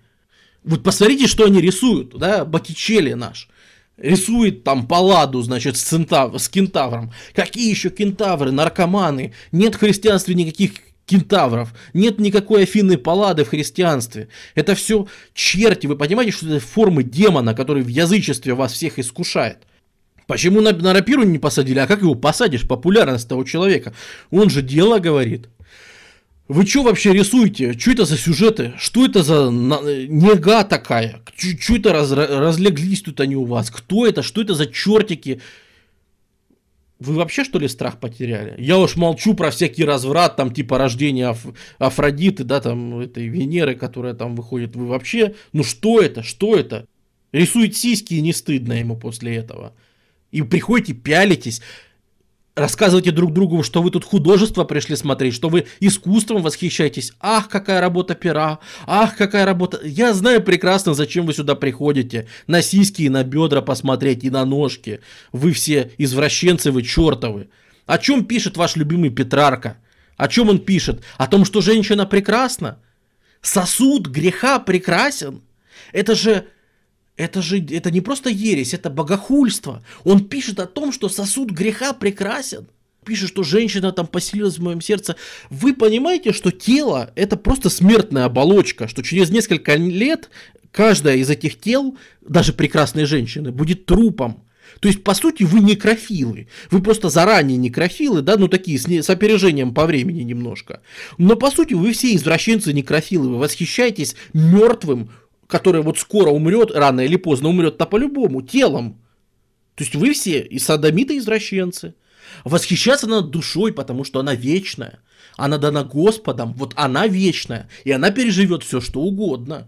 Вот посмотрите, что они рисуют, да, Боттичелли наш. Рисует там паладу, значит, с, центав... с кентавром. Какие еще кентавры, наркоманы? Нет в христианстве никаких кентавров. Нет никакой Афины Паллады в христианстве. Это все черти. Вы понимаете, что это формы демона, который в язычестве вас всех искушает? Почему на, на рапиру не посадили? А как его посадишь? Популярность того человека. Он же дело говорит. Вы что вообще рисуете? Что это за сюжеты? Что это за нега такая? Что это раз, разлеглись тут они у вас? Кто это? Что это за чертики? Вы вообще что ли страх потеряли? Я уж молчу про всякий разврат, там типа рождения Аф Афродиты, да, там этой Венеры, которая там выходит. Вы вообще, ну что это, что это? Рисует сиськи и не стыдно ему после этого. И приходите, пялитесь рассказывайте друг другу, что вы тут художество пришли смотреть, что вы искусством восхищаетесь. Ах, какая работа пера, ах, какая работа... Я знаю прекрасно, зачем вы сюда приходите. На сиськи и на бедра посмотреть, и на ножки. Вы все извращенцы, вы чертовы. О чем пишет ваш любимый Петрарка? О чем он пишет? О том, что женщина прекрасна? Сосуд греха прекрасен? Это же это же это не просто ересь, это богохульство. Он пишет о том, что сосуд греха прекрасен. Пишет, что женщина там поселилась в моем сердце. Вы понимаете, что тело это просто смертная оболочка, что через несколько лет каждая из этих тел, даже прекрасной женщины, будет трупом. То есть, по сути, вы некрофилы. Вы просто заранее некрофилы, да, ну такие с, не, с опережением по времени немножко. Но, по сути, вы все извращенцы некрофилы. Вы восхищаетесь мертвым, который вот скоро умрет, рано или поздно умрет-то по-любому, телом. То есть вы все и садомиты, и извращенцы. Восхищаться над душой, потому что она вечная. Она дана Господом, вот она вечная, и она переживет все, что угодно.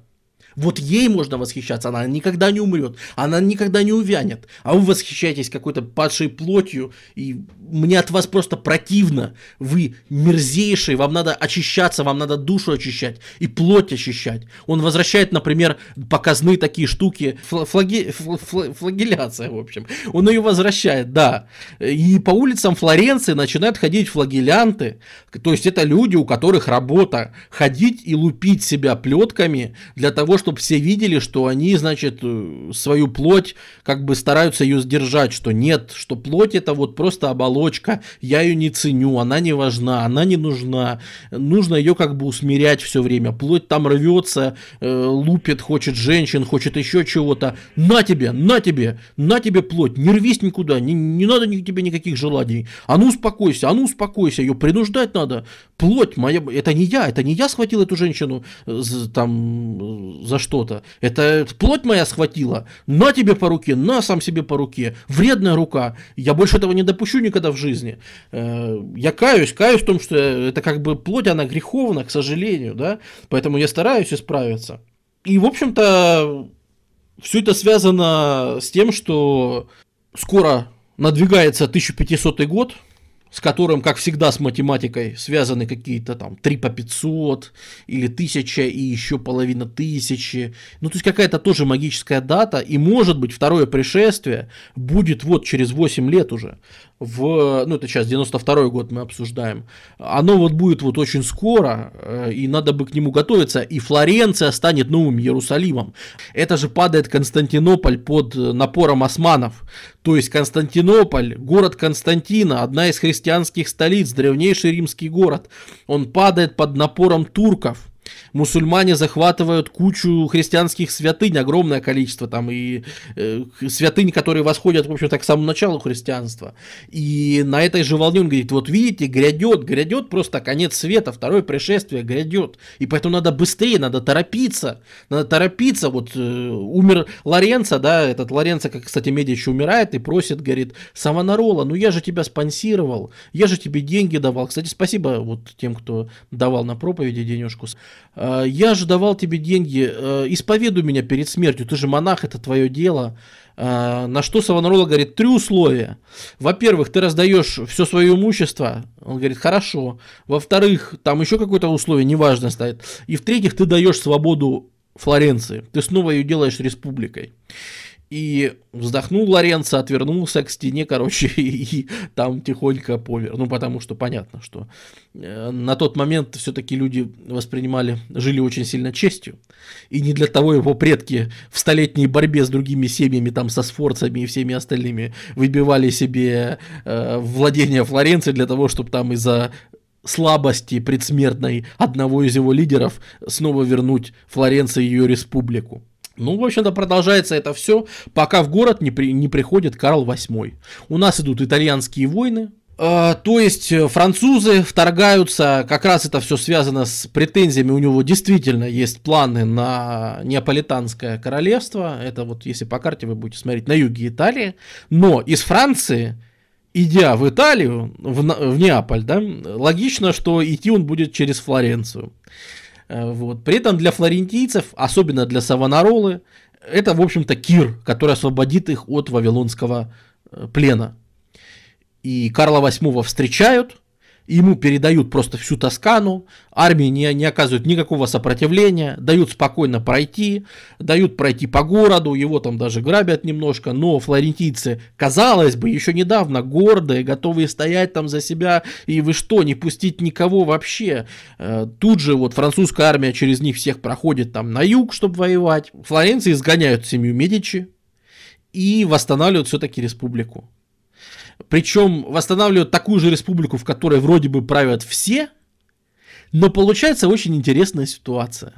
Вот ей можно восхищаться, она никогда не умрет, она никогда не увянет. А вы восхищаетесь какой-то падшей плотью, и мне от вас просто противно. Вы мерзейшие, вам надо очищаться, вам надо душу очищать и плоть очищать. Он возвращает, например, показные такие штуки, флаги, флагеляция, в общем. Он ее возвращает, да. И по улицам Флоренции начинают ходить флагелянты, то есть это люди, у которых работа ходить и лупить себя плетками для того, чтобы все видели, что они, значит, э, свою плоть как бы стараются ее сдержать, что нет, что плоть это вот просто оболочка, я ее не ценю, она не важна, она не нужна, нужно ее как бы усмирять все время, плоть там рвется, э, лупит, хочет женщин, хочет еще чего-то, на тебе, на тебе, на тебе плоть, не рвись никуда, не, не надо тебе никаких желаний, а ну успокойся, а ну успокойся, ее принуждать надо, плоть моя, это не я, это не я схватил эту женщину э, там за что-то. Это плоть моя схватила. На тебе по руке, на сам себе по руке. Вредная рука. Я больше этого не допущу никогда в жизни. Э, я каюсь, каюсь в том, что это как бы плоть, она греховна, к сожалению, да. Поэтому я стараюсь исправиться. И, в общем-то, все это связано с тем, что скоро надвигается 1500 год, с которым, как всегда, с математикой связаны какие-то там 3 по 500 или 1000 и еще половина тысячи. Ну, то есть какая-то тоже магическая дата, и может быть второе пришествие будет вот через 8 лет уже в, ну это сейчас 92 год мы обсуждаем, оно вот будет вот очень скоро, э, и надо бы к нему готовиться, и Флоренция станет новым Иерусалимом. Это же падает Константинополь под напором османов, то есть Константинополь, город Константина, одна из христианских столиц, древнейший римский город, он падает под напором турков, мусульмане захватывают кучу христианских святынь, огромное количество там, и э, святынь, которые восходят, в общем-то, к самому началу христианства. И на этой же волне он говорит, вот видите, грядет, грядет просто конец света, второе пришествие грядет. И поэтому надо быстрее, надо торопиться, надо торопиться. Вот э, умер Лоренцо, да, этот Лоренцо, как, кстати, Медичи умирает и просит, говорит, Савонарола, ну я же тебя спонсировал, я же тебе деньги давал. Кстати, спасибо вот тем, кто давал на проповеди денежку. «Э, я же давал тебе деньги, э, исповедуй меня перед смертью, ты же монах, это твое дело. Э, на что Савонарола говорит, три условия. Во-первых, ты раздаешь все свое имущество, он говорит, хорошо. Во-вторых, там еще какое-то условие, неважно стоит. И в-третьих, ты даешь свободу Флоренции, ты снова ее делаешь республикой. И вздохнул Лоренцо, отвернулся к стене, короче, и там тихонько помер. Ну, потому что понятно, что э, на тот момент все-таки люди воспринимали, жили очень сильно честью. И не для того его предки в столетней борьбе с другими семьями, там, со сфорцами и всеми остальными, выбивали себе э, владение Флоренции для того, чтобы там из-за слабости предсмертной одного из его лидеров снова вернуть Флоренции ее республику. Ну, в общем-то, продолжается это все, пока в город не, при, не приходит Карл VIII. У нас идут итальянские войны, э, то есть э, французы вторгаются, как раз это все связано с претензиями, у него действительно есть планы на Неаполитанское королевство, это вот если по карте вы будете смотреть на юге Италии, но из Франции идя в Италию, в, в Неаполь, да, логично, что идти он будет через Флоренцию. Э, вот. При этом для флорентийцев, особенно для Савонаролы, это, в общем-то, Кир, который освободит их от вавилонского э, плена. И Карла VIII встречают, ему передают просто всю Тоскану, армии не, не оказывают никакого сопротивления, дают спокойно пройти, дают пройти по городу, его там даже грабят немножко, но флорентийцы, казалось бы, еще недавно гордые, готовые стоять там за себя, и вы что, не пустить никого вообще. Э, тут же вот французская армия через них всех проходит там на юг, чтобы воевать. Флоренции изгоняют семью Медичи и восстанавливают все-таки республику. Причем восстанавливают такую же республику, в которой вроде бы правят все, но получается очень интересная ситуация.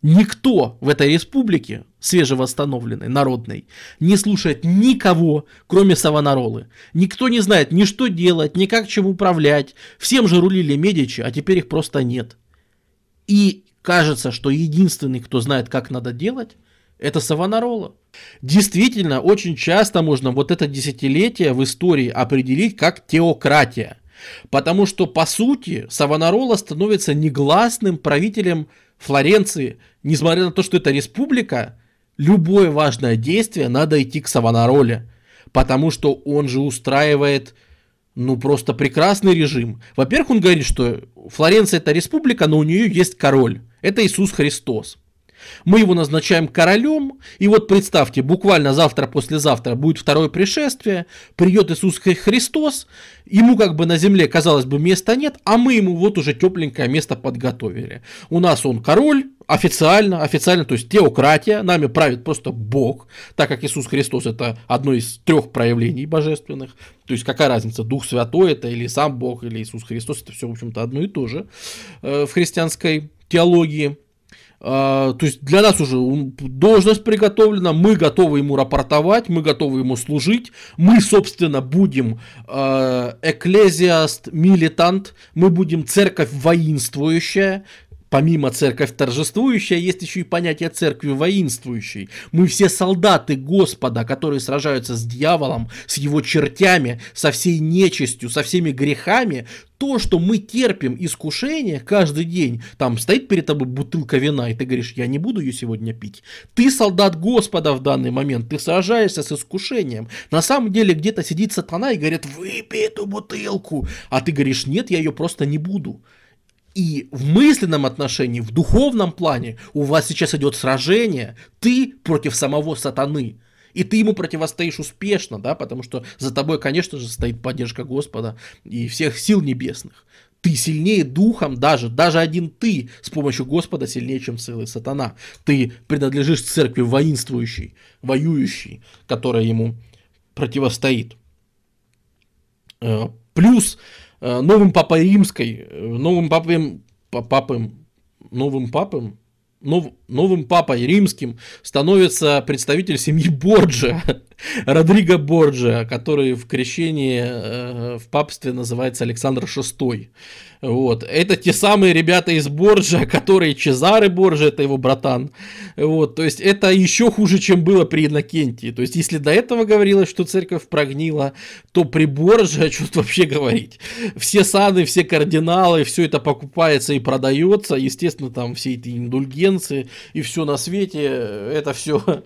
Никто в этой республике, свежевосстановленной, народной, не слушает никого, кроме Савонаролы. Никто не знает ни что делать, ни как чем управлять. Всем же рулили Медичи, а теперь их просто нет. И кажется, что единственный, кто знает, как надо делать, это Савонарола. Действительно, очень часто можно вот это десятилетие в истории определить как теократия. Потому что, по сути, Савонарола становится негласным правителем Флоренции. Несмотря на то, что это республика, любое важное действие надо идти к Савонароле. Потому что он же устраивает ну, просто прекрасный режим. Во-первых, он говорит, что Флоренция это республика, но у нее есть король. Это Иисус Христос. Мы его назначаем королем, и вот представьте, буквально завтра-послезавтра будет второе пришествие, придет Иисус Христос, ему как бы на земле, казалось бы, места нет, а мы ему вот уже тепленькое место подготовили. У нас он король, официально, официально, то есть теократия, нами правит просто Бог, так как Иисус Христос это одно из трех проявлений божественных. То есть какая разница, Дух Святой это или сам Бог, или Иисус Христос, это все, в общем-то, одно и то же э, в христианской теологии. А, то есть для нас уже должность приготовлена, мы готовы ему рапортовать, мы готовы ему служить, мы, собственно, будем экклезиаст, милитант, мы будем церковь воинствующая, помимо церковь торжествующая, есть еще и понятие церкви воинствующей. Мы все солдаты Господа, которые сражаются с дьяволом, с его чертями, со всей нечистью, со всеми грехами. То, что мы терпим искушение каждый день, там стоит перед тобой бутылка вина, и ты говоришь, я не буду ее сегодня пить. Ты солдат Господа в данный момент, ты сражаешься с искушением. На самом деле где-то сидит сатана и говорит, выпей эту бутылку. А ты говоришь, нет, я ее просто не буду. И в мысленном отношении, в духовном плане у вас сейчас идет сражение, ты против самого сатаны. И ты ему противостоишь успешно, да, потому что за тобой, конечно же, стоит поддержка Господа и всех сил небесных. Ты сильнее духом даже, даже один ты с помощью Господа сильнее, чем целый сатана. Ты принадлежишь церкви воинствующей, воюющей, которая ему противостоит. Э, плюс новым папой римской, э, новым папой, папом, новым папом, нов, новым папой римским становится представитель семьи Борджа, Родриго Борджа, который в крещении э, в папстве называется Александр VI. Вот. Это те самые ребята из Борджа, которые Чезары Борджа, это его братан. Вот. То есть это еще хуже, чем было при Иннокентии. То есть если до этого говорилось, что церковь прогнила, то при Борже, что тут вообще говорить. Все сады, все кардиналы, все это покупается и продается. Естественно, там все эти индульгенции и все на свете, это все. То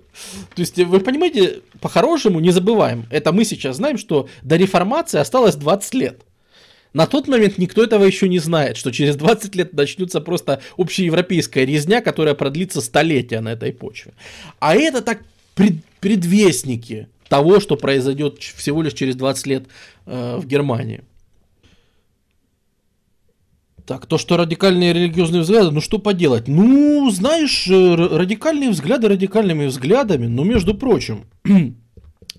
есть вы понимаете, по-хорошему не забываем. Это мы сейчас знаем, что до реформации осталось 20 лет. На тот момент никто этого еще не знает, что через 20 лет начнется просто общеевропейская резня, которая продлится столетия на этой почве. А это так пред, предвестники того, что произойдет всего лишь через 20 лет э, в Германии. Так, то, что радикальные религиозные взгляды, ну что поделать? Ну, знаешь, э, радикальные взгляды радикальными взглядами, но между прочим,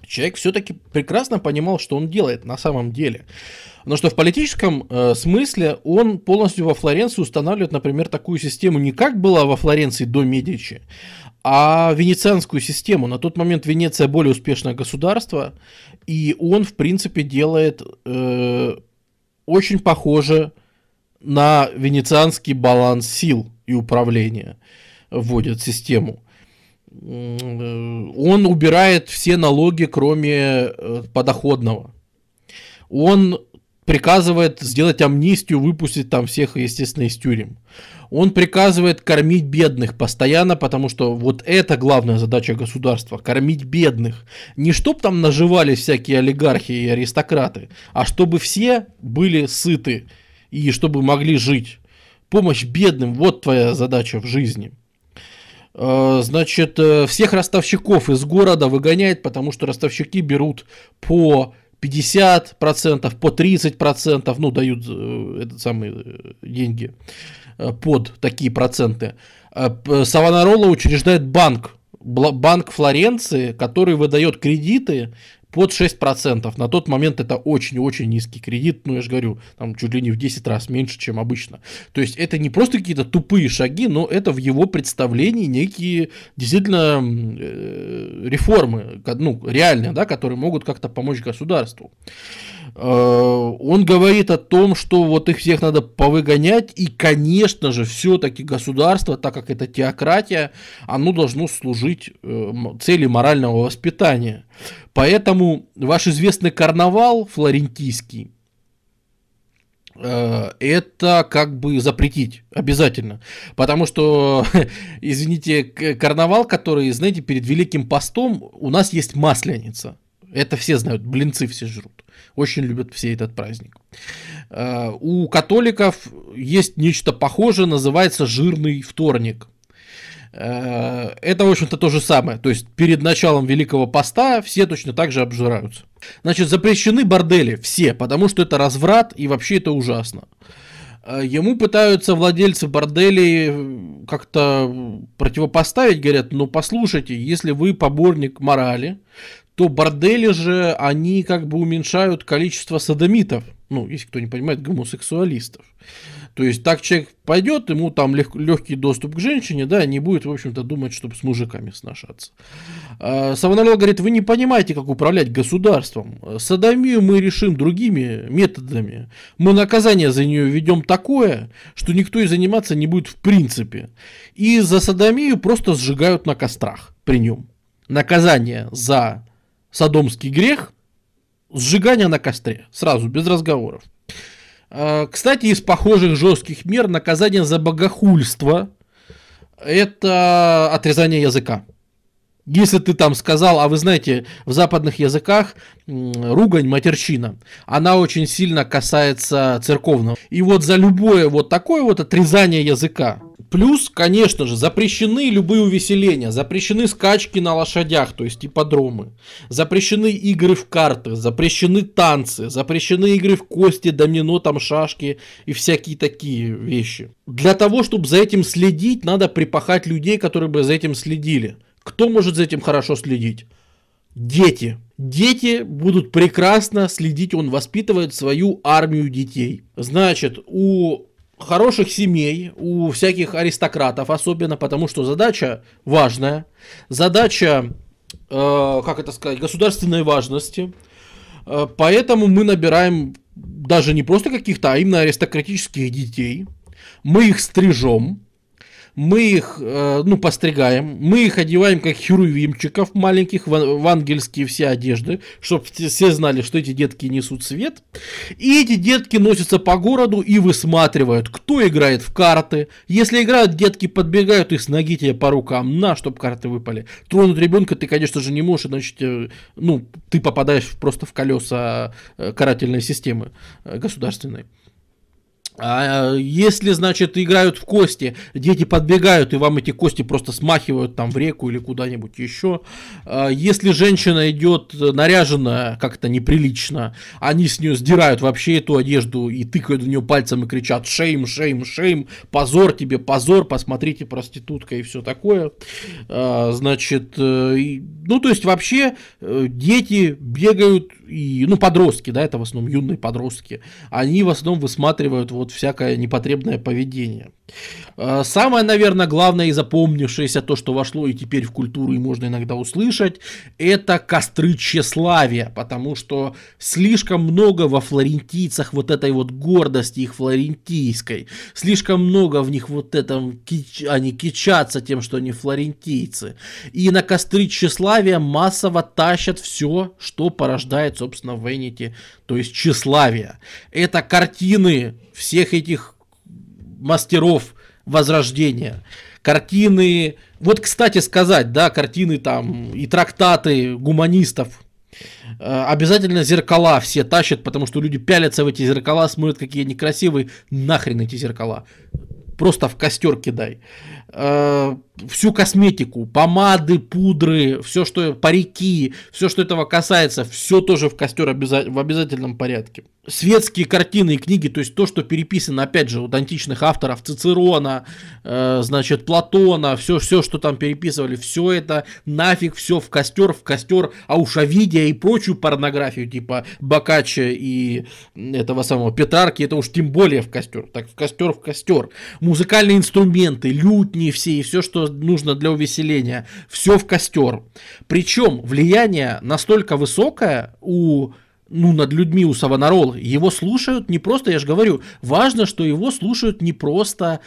человек все-таки прекрасно понимал, что он делает на самом деле. Но что в политическом э, смысле он полностью во Флоренции устанавливает, например, такую систему не как была во Флоренции до Медичи, а венецианскую систему. На тот момент Венеция более успешное государство, и он, в принципе, делает э, очень похоже на венецианский баланс сил и управления, вводит систему. Э, он убирает все налоги, кроме э, подоходного. Он приказывает сделать амнистию, выпустить там всех, естественно, из тюрем. Он приказывает кормить бедных постоянно, потому что вот это главная задача государства – кормить бедных. Не чтоб там наживались всякие олигархи и аристократы, а чтобы все были сыты и чтобы могли жить. Помощь бедным – вот твоя задача в жизни. Э, значит, э, всех ростовщиков из города выгоняет, потому что ростовщики берут по 50%, по 30%, ну, дают э, этот самые э, деньги под такие проценты. Савонарола учреждает банк, банк Флоренции, который выдает кредиты под 6%. На тот момент это очень-очень низкий кредит, ну я же говорю, там чуть ли не в 10 раз меньше, чем обычно. То есть это не просто какие-то тупые шаги, но это в его представлении некие действительно э, реформы, ну реальные, да, которые могут как-то помочь государству. Э, он говорит о том, что вот их всех надо повыгонять, и, конечно же, все-таки государство, так как это теократия, оно должно служить э, цели морального воспитания. Поэтому ваш известный карнавал флорентийский, э, это как бы запретить обязательно. Потому что, извините, карнавал, который, знаете, перед Великим постом у нас есть масленица. Это все знают, блинцы все жрут. Очень любят все этот праздник. Э, у католиков есть нечто похожее, называется жирный вторник. Э, это, в общем-то, то же самое. То есть перед началом Великого Поста все точно так же обжираются. Значит, запрещены бордели все, потому что это разврат и вообще это ужасно. Э, ему пытаются владельцы борделей как-то противопоставить, говорят, ну послушайте, если вы поборник морали, то бордели же, они как бы уменьшают количество садомитов, ну, если кто не понимает, гомосексуалистов. То есть так человек пойдет, ему там лег, легкий доступ к женщине, да, не будет, в общем-то, думать, чтобы с мужиками сношаться. А, Савонарол говорит, вы не понимаете, как управлять государством. Садомию мы решим другими методами. Мы наказание за нее ведем такое, что никто и заниматься не будет в принципе. И за садомию просто сжигают на кострах при нем. Наказание за садомский грех – сжигание на костре, сразу, без разговоров. А, кстати, из похожих жестких мер наказание за богохульство – это отрезание языка. Если ты там сказал, а вы знаете, в западных языках ругань, матерщина, она очень сильно касается церковного. И вот за любое вот такое вот отрезание языка, Плюс, конечно же, запрещены любые увеселения, запрещены скачки на лошадях, то есть ипподромы, запрещены игры в карты, запрещены танцы, запрещены игры в кости, домино, там шашки и всякие такие вещи. Для того, чтобы за этим следить, надо припахать людей, которые бы за этим следили. Кто может за этим хорошо следить? Дети. Дети будут прекрасно следить, он воспитывает свою армию детей. Значит, у хороших семей, у всяких аристократов, особенно потому, что задача важная, задача, э, как это сказать, государственной важности. Э, поэтому мы набираем даже не просто каких-то, а именно аристократических детей. Мы их стрижем, мы их, э, ну, постригаем, мы их одеваем как херувимчиков маленьких в, ангельские все одежды, чтобы все знали, что эти детки несут свет. И эти детки носятся по городу и высматривают, кто играет в карты. Если играют, детки подбегают и с ноги тебе по рукам, на, чтобы карты выпали. Тронуть ребенка ты, конечно же, не можешь, иначе, э, ну, ты попадаешь просто в колеса э, карательной системы государственной. А если, значит, играют в кости, дети подбегают и вам эти кости просто смахивают там в реку или куда-нибудь еще. А если женщина идет наряженная как-то неприлично, они с нее сдирают вообще эту одежду и тыкают в нее пальцем и кричат «шейм, шейм, шейм, позор тебе, позор, посмотрите, проститутка» и все такое. А, значит, э, ну то есть вообще э, дети бегают и, ну, подростки, да, это в основном юные подростки, они в основном высматривают вот всякое непотребное поведение. А, самое, наверное, главное и запомнившееся, то, что вошло и теперь в культуру, и можно иногда услышать, это костры тщеславия, потому что слишком много во флорентийцах вот этой вот гордости их флорентийской, слишком много в них вот этом, кич, они кичатся тем, что они флорентийцы, и на костры тщеславия массово тащат все, что порождает, собственно, Венити, то есть тщеславие. Это картины всех этих мастеров Возрождения. Картины, вот, кстати сказать, да, картины там и трактаты гуманистов, э, обязательно зеркала все тащат, потому что люди пялятся в эти зеркала, смотрят, какие они красивые, нахрен эти зеркала. Просто в костер кидай. Э, всю косметику, помады, пудры, все, что парики, все, что этого касается, все тоже в костер обяза- в обязательном порядке. Светские картины и книги, то есть то, что переписано, опять же, от античных авторов, Цицерона, э, значит, Платона, все, все, что там переписывали, все это нафиг, все в костер, в костер, а уж Овидия и прочую порнографию, типа Бокаччо и этого самого Петрарки, это уж тем более в костер, так в костер, в костер. Музыкальные инструменты, лютни все, и все, что нужно для увеселения, все в костер. Причем влияние настолько высокое у ну, над людьми у Савонарола. Его слушают не просто, я же говорю, важно, что его слушают не просто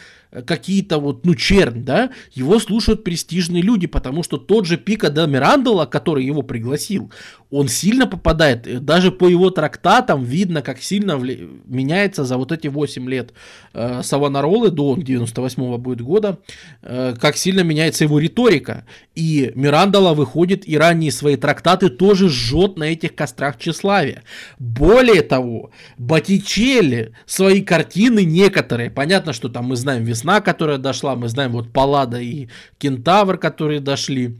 какие-то вот, ну, чернь, да, его слушают престижные люди, потому что тот же Пика де Мирандола, который его пригласил, он сильно попадает, э, даже по его трактатам видно, как сильно вли... меняется за вот эти 8 лет э, Савонаролы, до 98 будет года, э, как сильно меняется его риторика, и Мирандола выходит и ранние свои трактаты тоже жжет на этих кострах тщеславия. Более того, Боттичелли свои картины некоторые, понятно, что там мы знаем весна, которая дошла, мы знаем вот Паллада и Кентавр, которые дошли.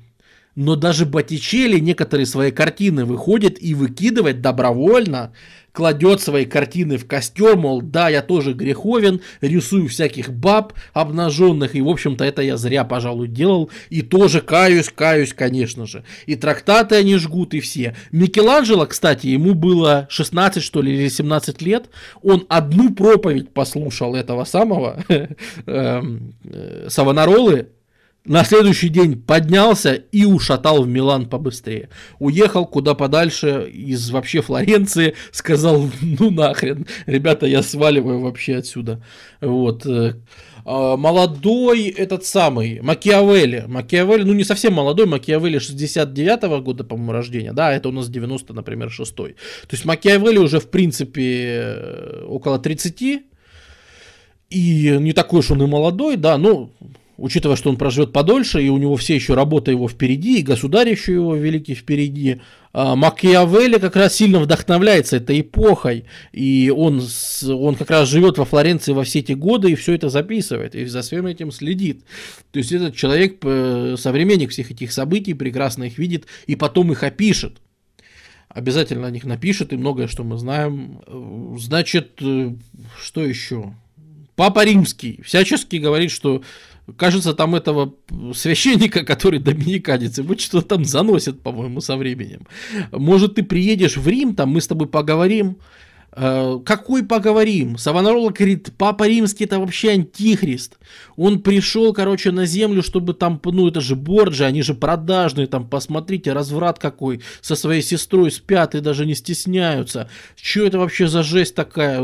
но даже Боттичелли некоторые свои картины выходит и выкидывает добровольно, кладет свои картины в костер, мол, да, я тоже греховен, рисую всяких баб обнаженных, и, в общем-то, это я зря, пожалуй, делал, и тоже каюсь, каюсь, конечно же. И трактаты они жгут, и все. Микеланджело, кстати, ему было 16, что ли, или 17 лет, он одну проповедь послушал этого самого эм, э, Савонаролы, на следующий день поднялся и ушатал в Милан побыстрее. Уехал куда подальше из вообще Флоренции, сказал, ну нахрен, ребята, я сваливаю вообще отсюда. Вот. Э, а, молодой этот самый, Макиавелли. Макиавелли, ну не совсем молодой, Макиавелли 69-го года, по-моему, рождения. Да, это у нас 90, например, 6 То есть Макиавелли уже, в принципе, э, около 30. И не такой уж он и молодой, да, ну, учитывая, что он проживет подольше, и у него все еще работа его впереди, и государь еще его великий впереди, а, Макиавелли как раз сильно вдохновляется этой эпохой, и он, он как раз живет во Флоренции во все эти годы и все это записывает, и за всем этим следит. То есть этот человек, э, современник всех этих событий, прекрасно их видит и потом их опишет. Обязательно о них напишет, и многое, что мы знаем. Значит, э, что еще? Папа Римский всячески говорит, что Кажется, там этого священника, который доминиканец, ему что-то там заносит, по-моему, со временем. Может, ты приедешь в Рим, там мы с тобой поговорим, какой поговорим? Савонарола говорит, папа римский это вообще антихрист. Он пришел, короче, на землю, чтобы там, ну это же Борджи, они же продажные, там, посмотрите, разврат какой, со своей сестрой спят и даже не стесняются. Что это вообще за жесть такая?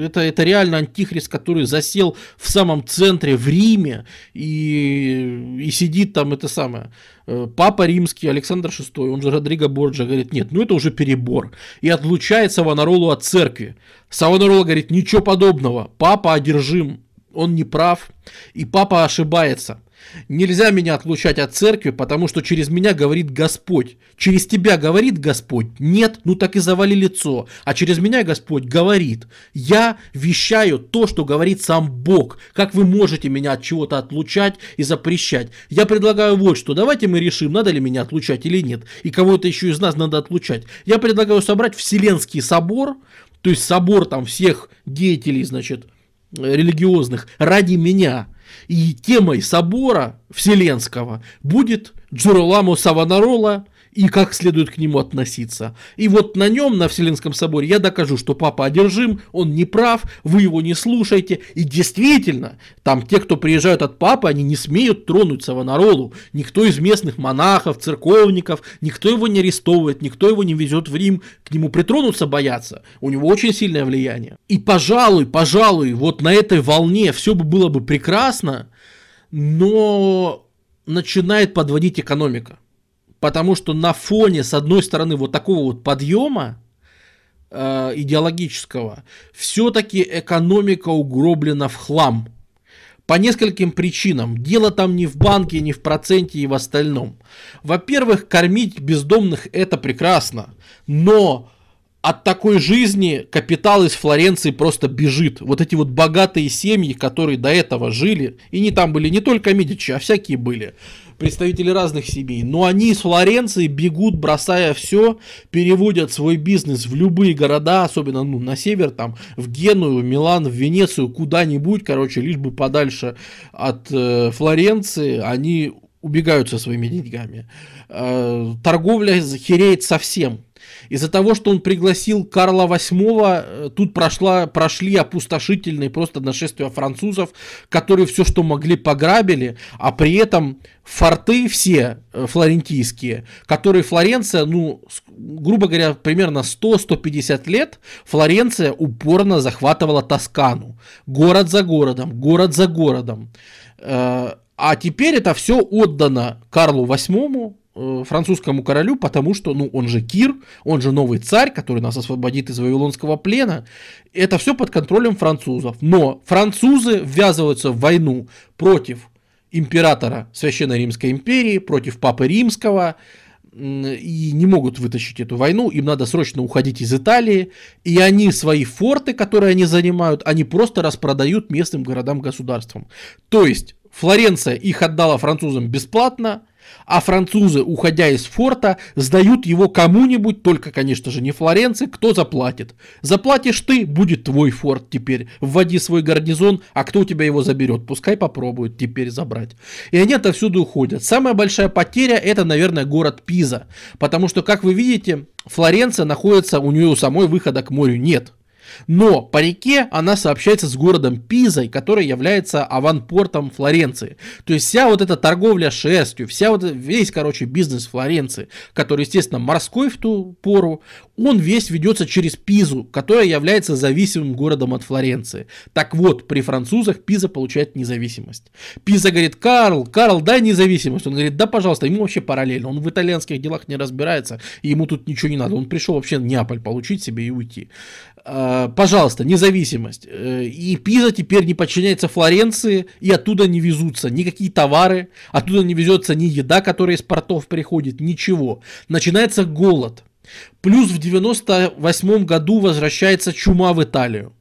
Это, это реально антихрист, который засел в самом центре, в Риме, и, и сидит там, это самое, Э, папа римский Александр VI, он же Родриго Борджа, говорит, нет, ну это уже перебор. И отлучает Савонаролу от церкви. Савонарола говорит, ничего подобного, папа одержим, он не прав, и папа ошибается. Нельзя меня отлучать от церкви, потому что через меня говорит Господь. Через тебя говорит Господь? Нет, ну так и завали лицо. А через меня Господь говорит. Я вещаю то, что говорит сам Бог. Как вы можете меня от чего-то отлучать и запрещать? Я предлагаю вот что. Давайте мы решим, надо ли меня отлучать или нет. И кого-то еще из нас надо отлучать. Я предлагаю собрать Вселенский собор, то есть собор там всех деятелей, значит, религиозных ради меня – и темой собора Вселенского будет Джураламу Саванарола и как следует к нему относиться. И вот на нем, на Вселенском соборе, я докажу, что папа одержим, он не прав, вы его не слушаете. И действительно, там те, кто приезжают от папы, они не смеют тронуть Савонаролу. Никто из местных монахов, церковников, никто его не арестовывает, никто его не везет в Рим, к нему притронуться боятся. У него очень сильное влияние. И пожалуй, пожалуй, вот на этой волне все бы было бы прекрасно, но начинает подводить экономика. Потому что на фоне, с одной стороны, вот такого вот подъема э, идеологического, все-таки экономика угроблена в хлам. По нескольким причинам. Дело там не в банке, не в проценте и в остальном. Во-первых, кормить бездомных это прекрасно. Но от такой жизни капитал из Флоренции просто бежит. Вот эти вот богатые семьи, которые до этого жили, и не там были не только Медичи, а всякие были, представители разных семей, но они из Флоренции бегут, бросая все, переводят свой бизнес в любые города, особенно ну, на север, там, в Геную, в Милан, в Венецию, куда-нибудь, короче, лишь бы подальше от э, Флоренции, они убегают со своими деньгами. Э, торговля хереет совсем. Из-за того, что он пригласил Карла VIII, э, тут прошла, прошли опустошительные просто нашествия французов, которые все, что могли, пограбили, а при этом форты все э, флорентийские, которые Флоренция, ну, грубо говоря, примерно 100-150 лет Флоренция упорно захватывала Тоскану. Город за городом, город за городом. Э, а теперь это все отдано Карлу VIII, французскому королю, потому что, ну, он же Кир, он же новый царь, который нас освободит из вавилонского плена. Это все под контролем французов. Но французы ввязываются в войну против императора Священной Римской империи, против Папы Римского, и не могут вытащить эту войну, им надо срочно уходить из Италии, и они свои форты, которые они занимают, они просто распродают местным городам-государствам. То есть Флоренция их отдала французам бесплатно, А французы, уходя из форта, сдают его кому-нибудь, только, конечно же, не Флоренции, кто заплатит. Заплатишь ты, будет твой форт теперь. Вводи свой гарнизон, а кто у тебя его заберет? Пускай попробует теперь забрать. И они отовсюду уходят. Самая большая потеря это, наверное, город Пиза. Потому что, как вы видите, Флоренция находится, у нее у самой выхода к морю нет. Но по реке она сообщается с городом Пизой, который является аванпортом Флоренции. То есть вся вот эта торговля шерстью, вся вот весь, короче, бизнес Флоренции, который, естественно, морской в ту пору, он весь ведется через Пизу, которая является зависимым городом от Флоренции. Так вот, при французах Пиза получает независимость. Пиза говорит, Карл, Карл, дай независимость. Он говорит, да, пожалуйста, ему вообще параллельно. Он в итальянских делах не разбирается, и ему тут ничего не надо. Он пришел вообще Неаполь получить себе и уйти. А, пожалуйста, независимость. Э, и Пиза теперь не подчиняется Флоренции, и оттуда не везутся никакие товары, оттуда не везется ни еда, которая из портов приходит, ничего. Начинается голод. Плюс в 98 году возвращается чума в Италию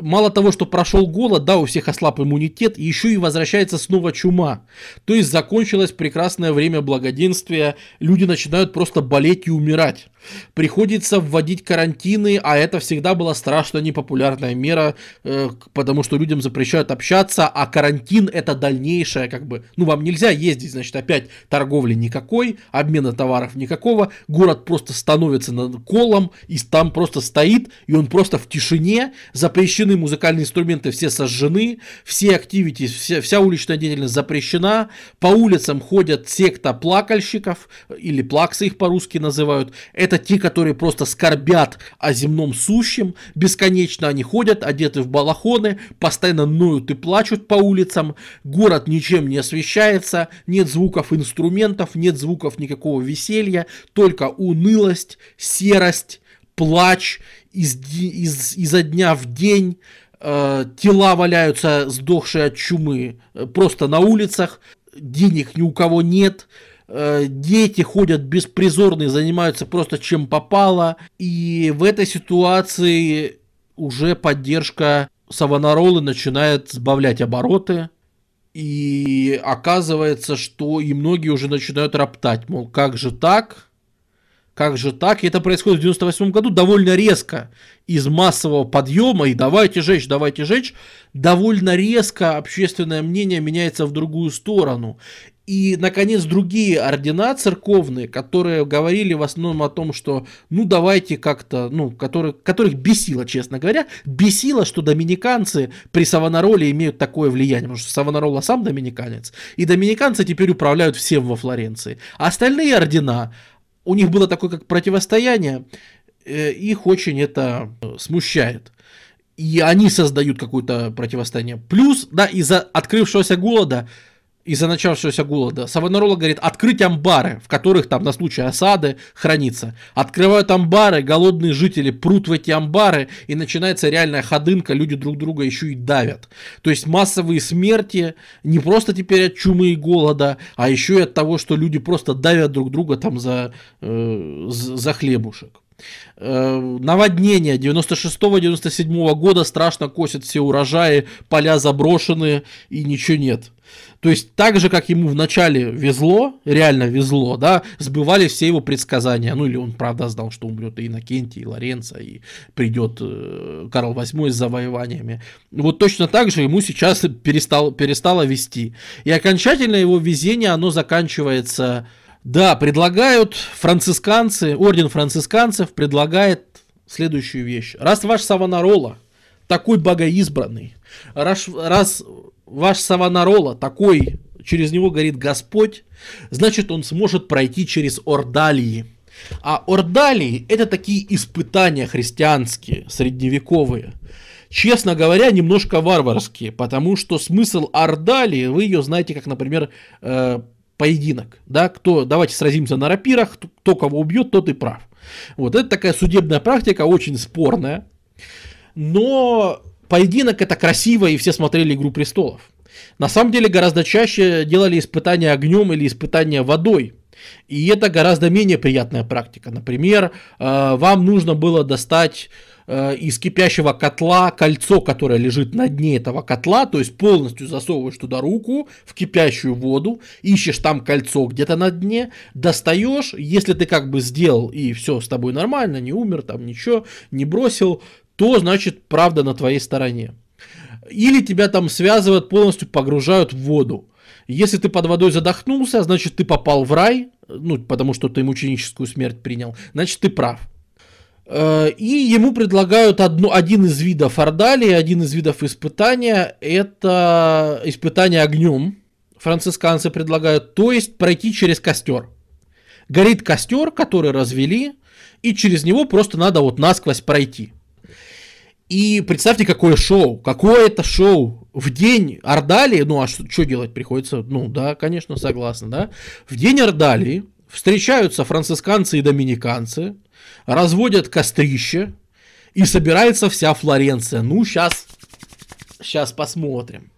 мало того, что прошел голод, да, у всех ослаб иммунитет, еще и возвращается снова чума. То есть закончилось прекрасное время благоденствия, люди начинают просто болеть и умирать. Приходится вводить карантины, а это всегда была страшно непопулярная мера, э, потому что людям запрещают общаться, а карантин это дальнейшее, как бы, ну вам нельзя ездить, значит опять торговли никакой, обмена товаров никакого, город просто становится над колом, и там просто стоит, и он просто в тишине, запрещены музыкальные инструменты, все сожжены, все активити, вся, вся уличная деятельность запрещена, по улицам ходят секта плакальщиков, или плаксы их по-русски называют, это те, которые просто скорбят о земном сущем, бесконечно они ходят, одеты в балахоны, постоянно ноют и плачут по улицам, город ничем не освещается, нет звуков инструментов, нет звуков никакого веселья, только унылость, серость, плач из, из, изо дня в день, э, тела валяются сдохшие от чумы э, просто на улицах, денег ни у кого нет, дети ходят беспризорные, занимаются просто чем попало, и в этой ситуации уже поддержка Савонаролы начинает сбавлять обороты, и оказывается, что и многие уже начинают роптать, мол, как же так, как же так? И это происходит в 98 году довольно резко. Из массового подъема и давайте жечь, давайте жечь, довольно резко общественное мнение меняется в другую сторону. И, наконец, другие ордена церковные, которые говорили в основном о том, что, ну, давайте как-то, ну, которые, которых бесило, честно говоря, бесило, что доминиканцы при Савонароле имеют такое влияние, потому что Савонарола сам доминиканец, и доминиканцы теперь управляют всем во Флоренции. А остальные ордена, у них было такое как противостояние, э, их очень это э, смущает. И они создают какое-то противостояние. Плюс, да, из-за открывшегося голода из-за начавшегося голода. Савонарола говорит, открыть амбары, в которых там на случай осады хранится. Открывают амбары, голодные жители прут в эти амбары, и начинается реальная ходынка, люди друг друга еще и давят. То есть массовые смерти не просто теперь от чумы и голода, а еще и от того, что люди просто давят друг друга там за, э, за хлебушек. Э, наводнение 96-97 года страшно косят все урожаи, поля заброшены и ничего нет. То есть так же, как ему вначале везло, реально везло, да, сбывали все его предсказания. Ну или он правда знал, что умрет и Иннокентий, и Лоренцо, и придет э, Карл VIII с завоеваниями. Вот точно так же ему сейчас перестал, перестало вести. И окончательно его везение, оно заканчивается да, предлагают францисканцы, орден францисканцев предлагает следующую вещь. Раз ваш Савонарола такой богоизбранный, раз, раз ваш Савонарола такой, через него горит Господь, значит он сможет пройти через Ордалии. А Ордалии это такие испытания христианские, средневековые. Честно говоря, немножко варварские, потому что смысл Ордалии, вы ее знаете, как, например, э, поединок, да, кто, давайте сразимся на рапирах, кто кого убьет, тот и прав. Вот, это такая судебная практика, очень спорная, но поединок это красиво, и все смотрели «Игру престолов». На самом деле гораздо чаще делали испытания огнем или испытания водой. И это гораздо менее приятная практика. Например, э, вам нужно было достать э, из кипящего котла кольцо, которое лежит на дне этого котла, то есть полностью засовываешь туда руку в кипящую воду, ищешь там кольцо где-то на дне, достаешь, если ты как бы сделал и все с тобой нормально, не умер там ничего, не бросил, то значит правда на твоей стороне. Или тебя там связывают, полностью погружают в воду. Если ты под водой задохнулся, значит ты попал в рай, ну, потому что ты мученическую смерть принял, значит ты прав. Э, и ему предлагают одну, один из видов ордалии, один из видов испытания, это испытание огнем. Францисканцы предлагают, то есть пройти через костер. Горит костер, который развели, и через него просто надо вот насквозь пройти. И представьте, какое шоу, какое это шоу. В день Ордалии, ну а что, делать приходится? Ну да, конечно, согласна, да. В день Ордалии встречаются францисканцы и доминиканцы, разводят кострище, и собирается вся Флоренция. Ну, сейчас, сейчас посмотрим.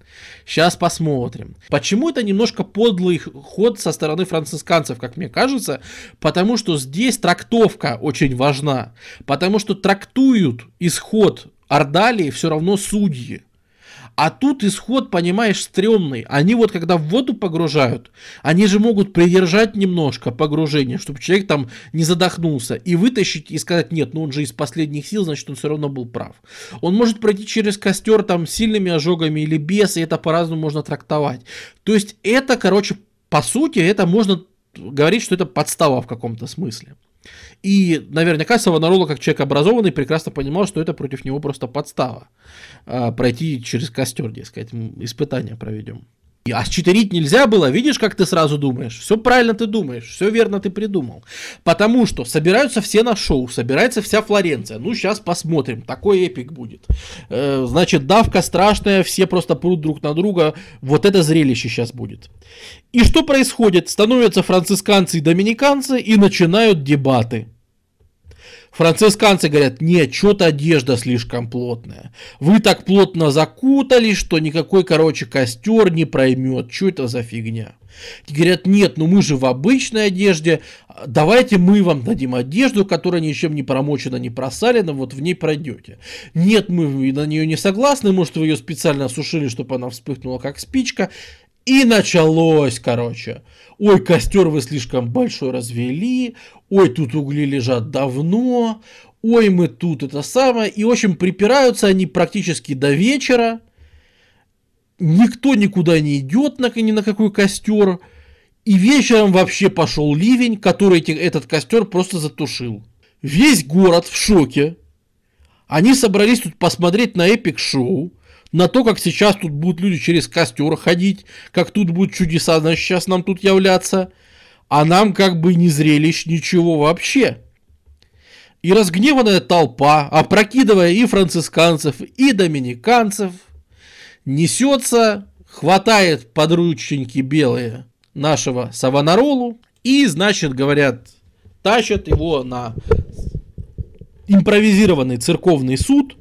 Сейчас посмотрим. Почему это немножко подлый ход со стороны францисканцев, как мне кажется? Потому что здесь трактовка очень важна. Потому что трактуют исход Ордалии все равно судьи. А тут исход, понимаешь, стрёмный. Они вот когда в воду погружают, они же могут придержать немножко погружение, чтобы человек там не задохнулся, и вытащить и сказать, нет, ну он же из последних сил, значит он все равно был прав. Он может пройти через костер там сильными ожогами или без, и это по-разному можно трактовать. То есть это, короче, по сути, это можно говорить, что это подстава в каком-то смысле. И наверняка Савонарола, как человек образованный, прекрасно понимал, что это против него просто подстава. А, пройти через костер, дескать, испытания проведем. А считерить нельзя было, видишь, как ты сразу думаешь. Все правильно ты думаешь, все верно ты придумал. Потому что собираются все на шоу, собирается вся Флоренция. Ну, сейчас посмотрим, такой эпик будет. Э, значит, давка страшная, все просто прут друг на друга. Вот это зрелище сейчас будет. И что происходит? Становятся францисканцы и доминиканцы и начинают дебаты. Францисканцы говорят, нет, что-то одежда слишком плотная. Вы так плотно закутались, что никакой, короче, костер не проймет. Что это за фигня? И говорят, нет, ну мы же в обычной одежде, давайте мы вам дадим одежду, которая ничем не промочена, не просалена, вот в ней пройдете. Нет, мы на нее не согласны, может вы ее специально осушили, чтобы она вспыхнула как спичка. И началось, короче. Ой, костер вы слишком большой развели. Ой, тут угли лежат давно. Ой, мы тут это самое. И, в общем, припираются они практически до вечера. Никто никуда не идет ни на какой костер. И вечером вообще пошел ливень, который этот костер просто затушил. Весь город в шоке. Они собрались тут посмотреть на эпик-шоу на то, как сейчас тут будут люди через костер ходить, как тут будут чудеса, значит, сейчас нам тут являться, а нам как бы не зрелищ ничего вообще. И разгневанная толпа, опрокидывая и францисканцев, и доминиканцев, несется, хватает подрученьки белые нашего Савонаролу и, значит, говорят, тащат его на импровизированный церковный суд,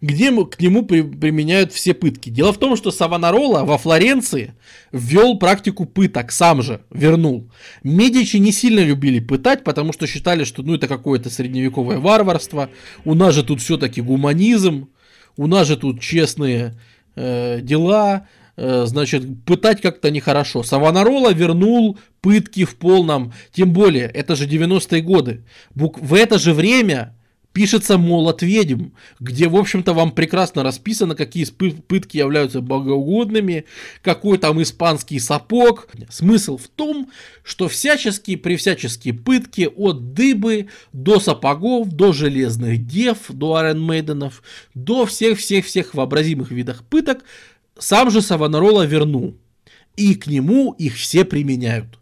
где к нему при, применяют все пытки. Дело в том, что Савонарола во Флоренции ввел практику пыток, сам же вернул. Медичи не сильно любили пытать, потому что считали, что ну это какое-то средневековое варварство, у нас же тут все-таки гуманизм, у нас же тут честные э, дела, э, значит, пытать как-то нехорошо. Савонарола вернул пытки в полном, тем более, это же 90-е годы. В это же время пишется «Молот ведьм», где, в общем-то, вам прекрасно расписано, какие пытки являются богоугодными, какой там испанский сапог. Смысл в том, что всяческие, превсяческие пытки от дыбы до сапогов, до железных дев, до аренмейденов, до всех-всех-всех вообразимых видах пыток сам же Савонарола вернул. И к нему их все применяют.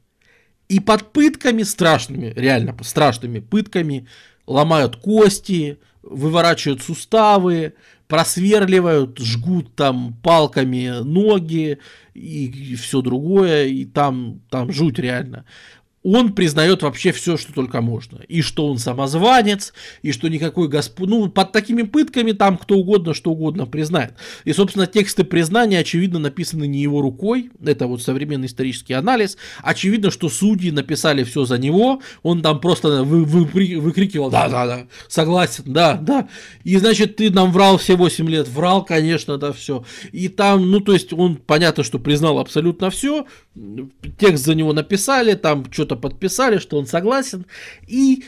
И под пытками страшными, реально страшными пытками, ломают кости, выворачивают суставы, просверливают, жгут там палками ноги и, все другое, и там, там жуть реально. Он признает вообще все, что только можно. И что он самозванец, и что никакой господ... Ну, под такими пытками там кто угодно, что угодно признает. И, собственно, тексты признания, очевидно, написаны не его рукой. Это вот современный исторический анализ. Очевидно, что судьи написали все за него. Он там просто вы, вы, выкрикивал, да-да-да, согласен, да, да. И, значит, ты нам врал все 8 лет. Врал, конечно, да, все. И там, ну, то есть, он, понятно, что признал абсолютно все. Текст за него написали, там что-то подписали, что он согласен, и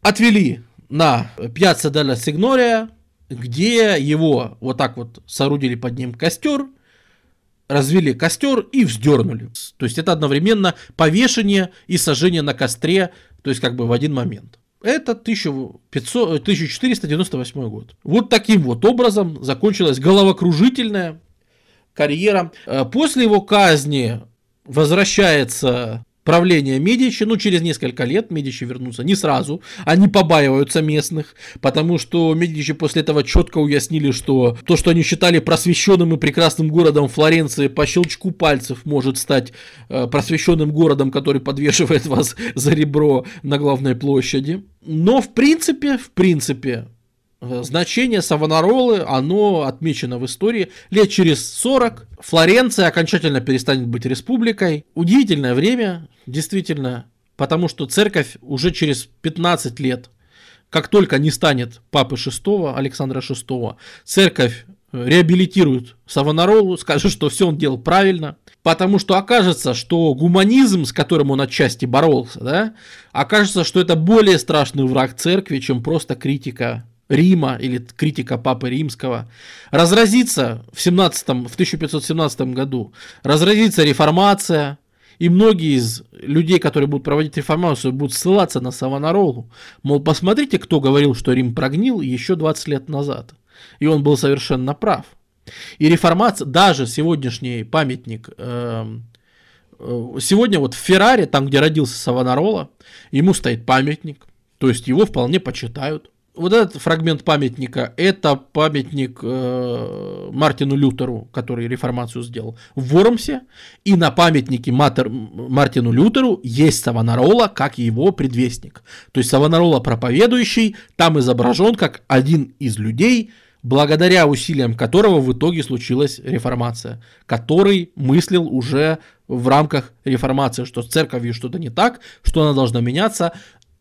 отвели на Пьяцца Делла Сигнория, где его вот так вот соорудили под ним костер, развели костер и вздернули. То есть это одновременно повешение и сожжение на костре, то есть как бы в один момент. Это 1500, 1498 год. Вот таким вот образом закончилась головокружительная карьера. Э, после его казни возвращается правление Медичи, ну, через несколько лет Медичи вернутся, не сразу, они побаиваются местных, потому что Медичи после этого четко уяснили, что то, что они считали просвещенным и прекрасным городом Флоренции, по щелчку пальцев может стать э, просвещенным городом, который подвешивает вас за ребро на главной площади. Но, в принципе, в принципе, значение Савонаролы, оно отмечено в истории. Лет через 40 Флоренция окончательно перестанет быть республикой. Удивительное время, действительно, потому что церковь уже через 15 лет, как только не станет папы VI, Александра VI, церковь э, реабилитирует Савонаролу, скажет, что все он делал правильно, потому что окажется, что гуманизм, с которым он отчасти боролся, да, окажется, что это более страшный враг церкви, чем просто критика Рима или критика Папы Римского, разразится в, 17, в 1517 году, разразится реформация, и многие из людей, которые будут проводить реформацию, будут ссылаться на Савонаролу. Мол, посмотрите, кто говорил, что Рим прогнил еще 20 лет назад. И он был совершенно прав. И реформация, даже сегодняшний памятник, эм, э, сегодня вот в Ферраре, там, где родился Савонарола, ему стоит памятник, то есть его вполне почитают вот этот фрагмент памятника, это памятник э, Мартину Лютеру, который реформацию сделал в Вормсе, и на памятнике Матер, Мартину Лютеру есть Савонарола как его предвестник. То есть Савонарола проповедующий там изображен как один из людей, благодаря усилиям которого в итоге случилась реформация, который мыслил уже в рамках реформации, что с церковью что-то не так, что она должна меняться,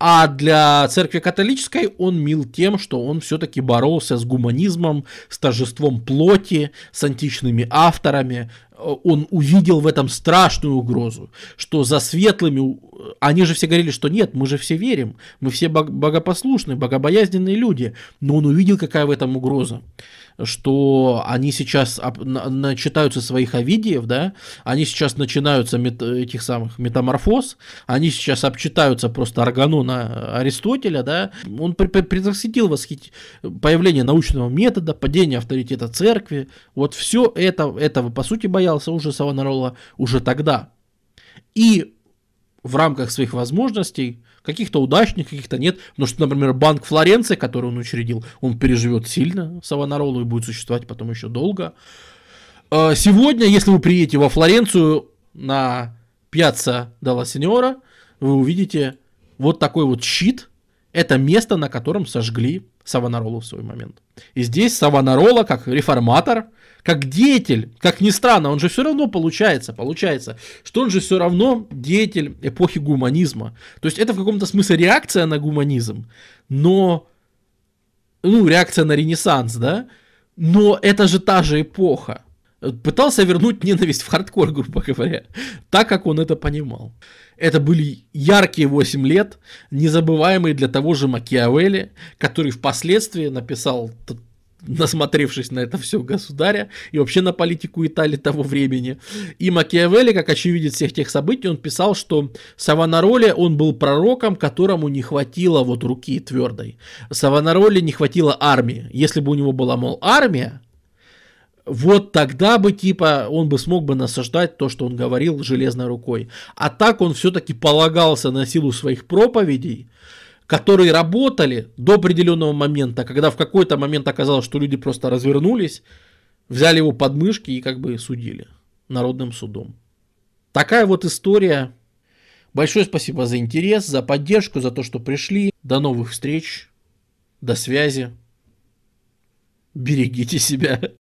а для церкви католической он мил тем, что он все-таки боролся с гуманизмом, с торжеством плоти, с античными авторами. Он увидел в этом страшную угрозу, что за светлыми... Они же все говорили, что нет, мы же все верим, мы все богопослушные, богобоязненные люди. Но он увидел, какая в этом угроза что они сейчас начитаются своих овидиев, да, они сейчас начинаются мет, этих самых метаморфоз, они сейчас обчитаются просто Арганона Аристотеля, да, он предвосхитил восхит... появление научного метода, падение авторитета церкви, вот все это, этого по сути боялся уже Савонарола уже тогда. И в рамках своих возможностей Каких-то удачных, каких-то нет. Потому что, например, банк Флоренции, который он учредил, он переживет сильно Савонаролу и будет существовать потом еще долго. А, сегодня, если вы приедете во Флоренцию на Пьяцца Далла Синьора, вы увидите вот такой вот щит. Это место, на котором сожгли Савонаролу в свой момент. И здесь Савонарола, как реформатор, как деятель, как ни странно, он же все равно получается, получается, что он же все равно деятель эпохи гуманизма. То есть это в каком-то смысле реакция на гуманизм, но, ну, реакция на Ренессанс, да, но это же та же эпоха. Пытался вернуть ненависть в хардкор, грубо говоря, так, как он это понимал. Это были яркие 8 лет, незабываемые для того же Макиавелли, который впоследствии написал насмотревшись на это все государя и вообще на политику Италии того времени. И Макиавелли, как очевидец всех тех событий, он писал, что Савонароле он был пророком, которому не хватило вот руки твердой. Савонароле не хватило армии. Если бы у него была, мол, армия, вот тогда бы типа он бы смог бы насаждать то, что он говорил железной рукой. А так он все-таки полагался на силу своих проповедей, которые работали до определенного момента, когда в какой-то момент оказалось, что люди просто развернулись, взяли его под мышки и как бы судили народным судом. Такая вот история Большое спасибо за интерес, за поддержку, за то, что пришли. До новых встреч. До связи. Берегите себя.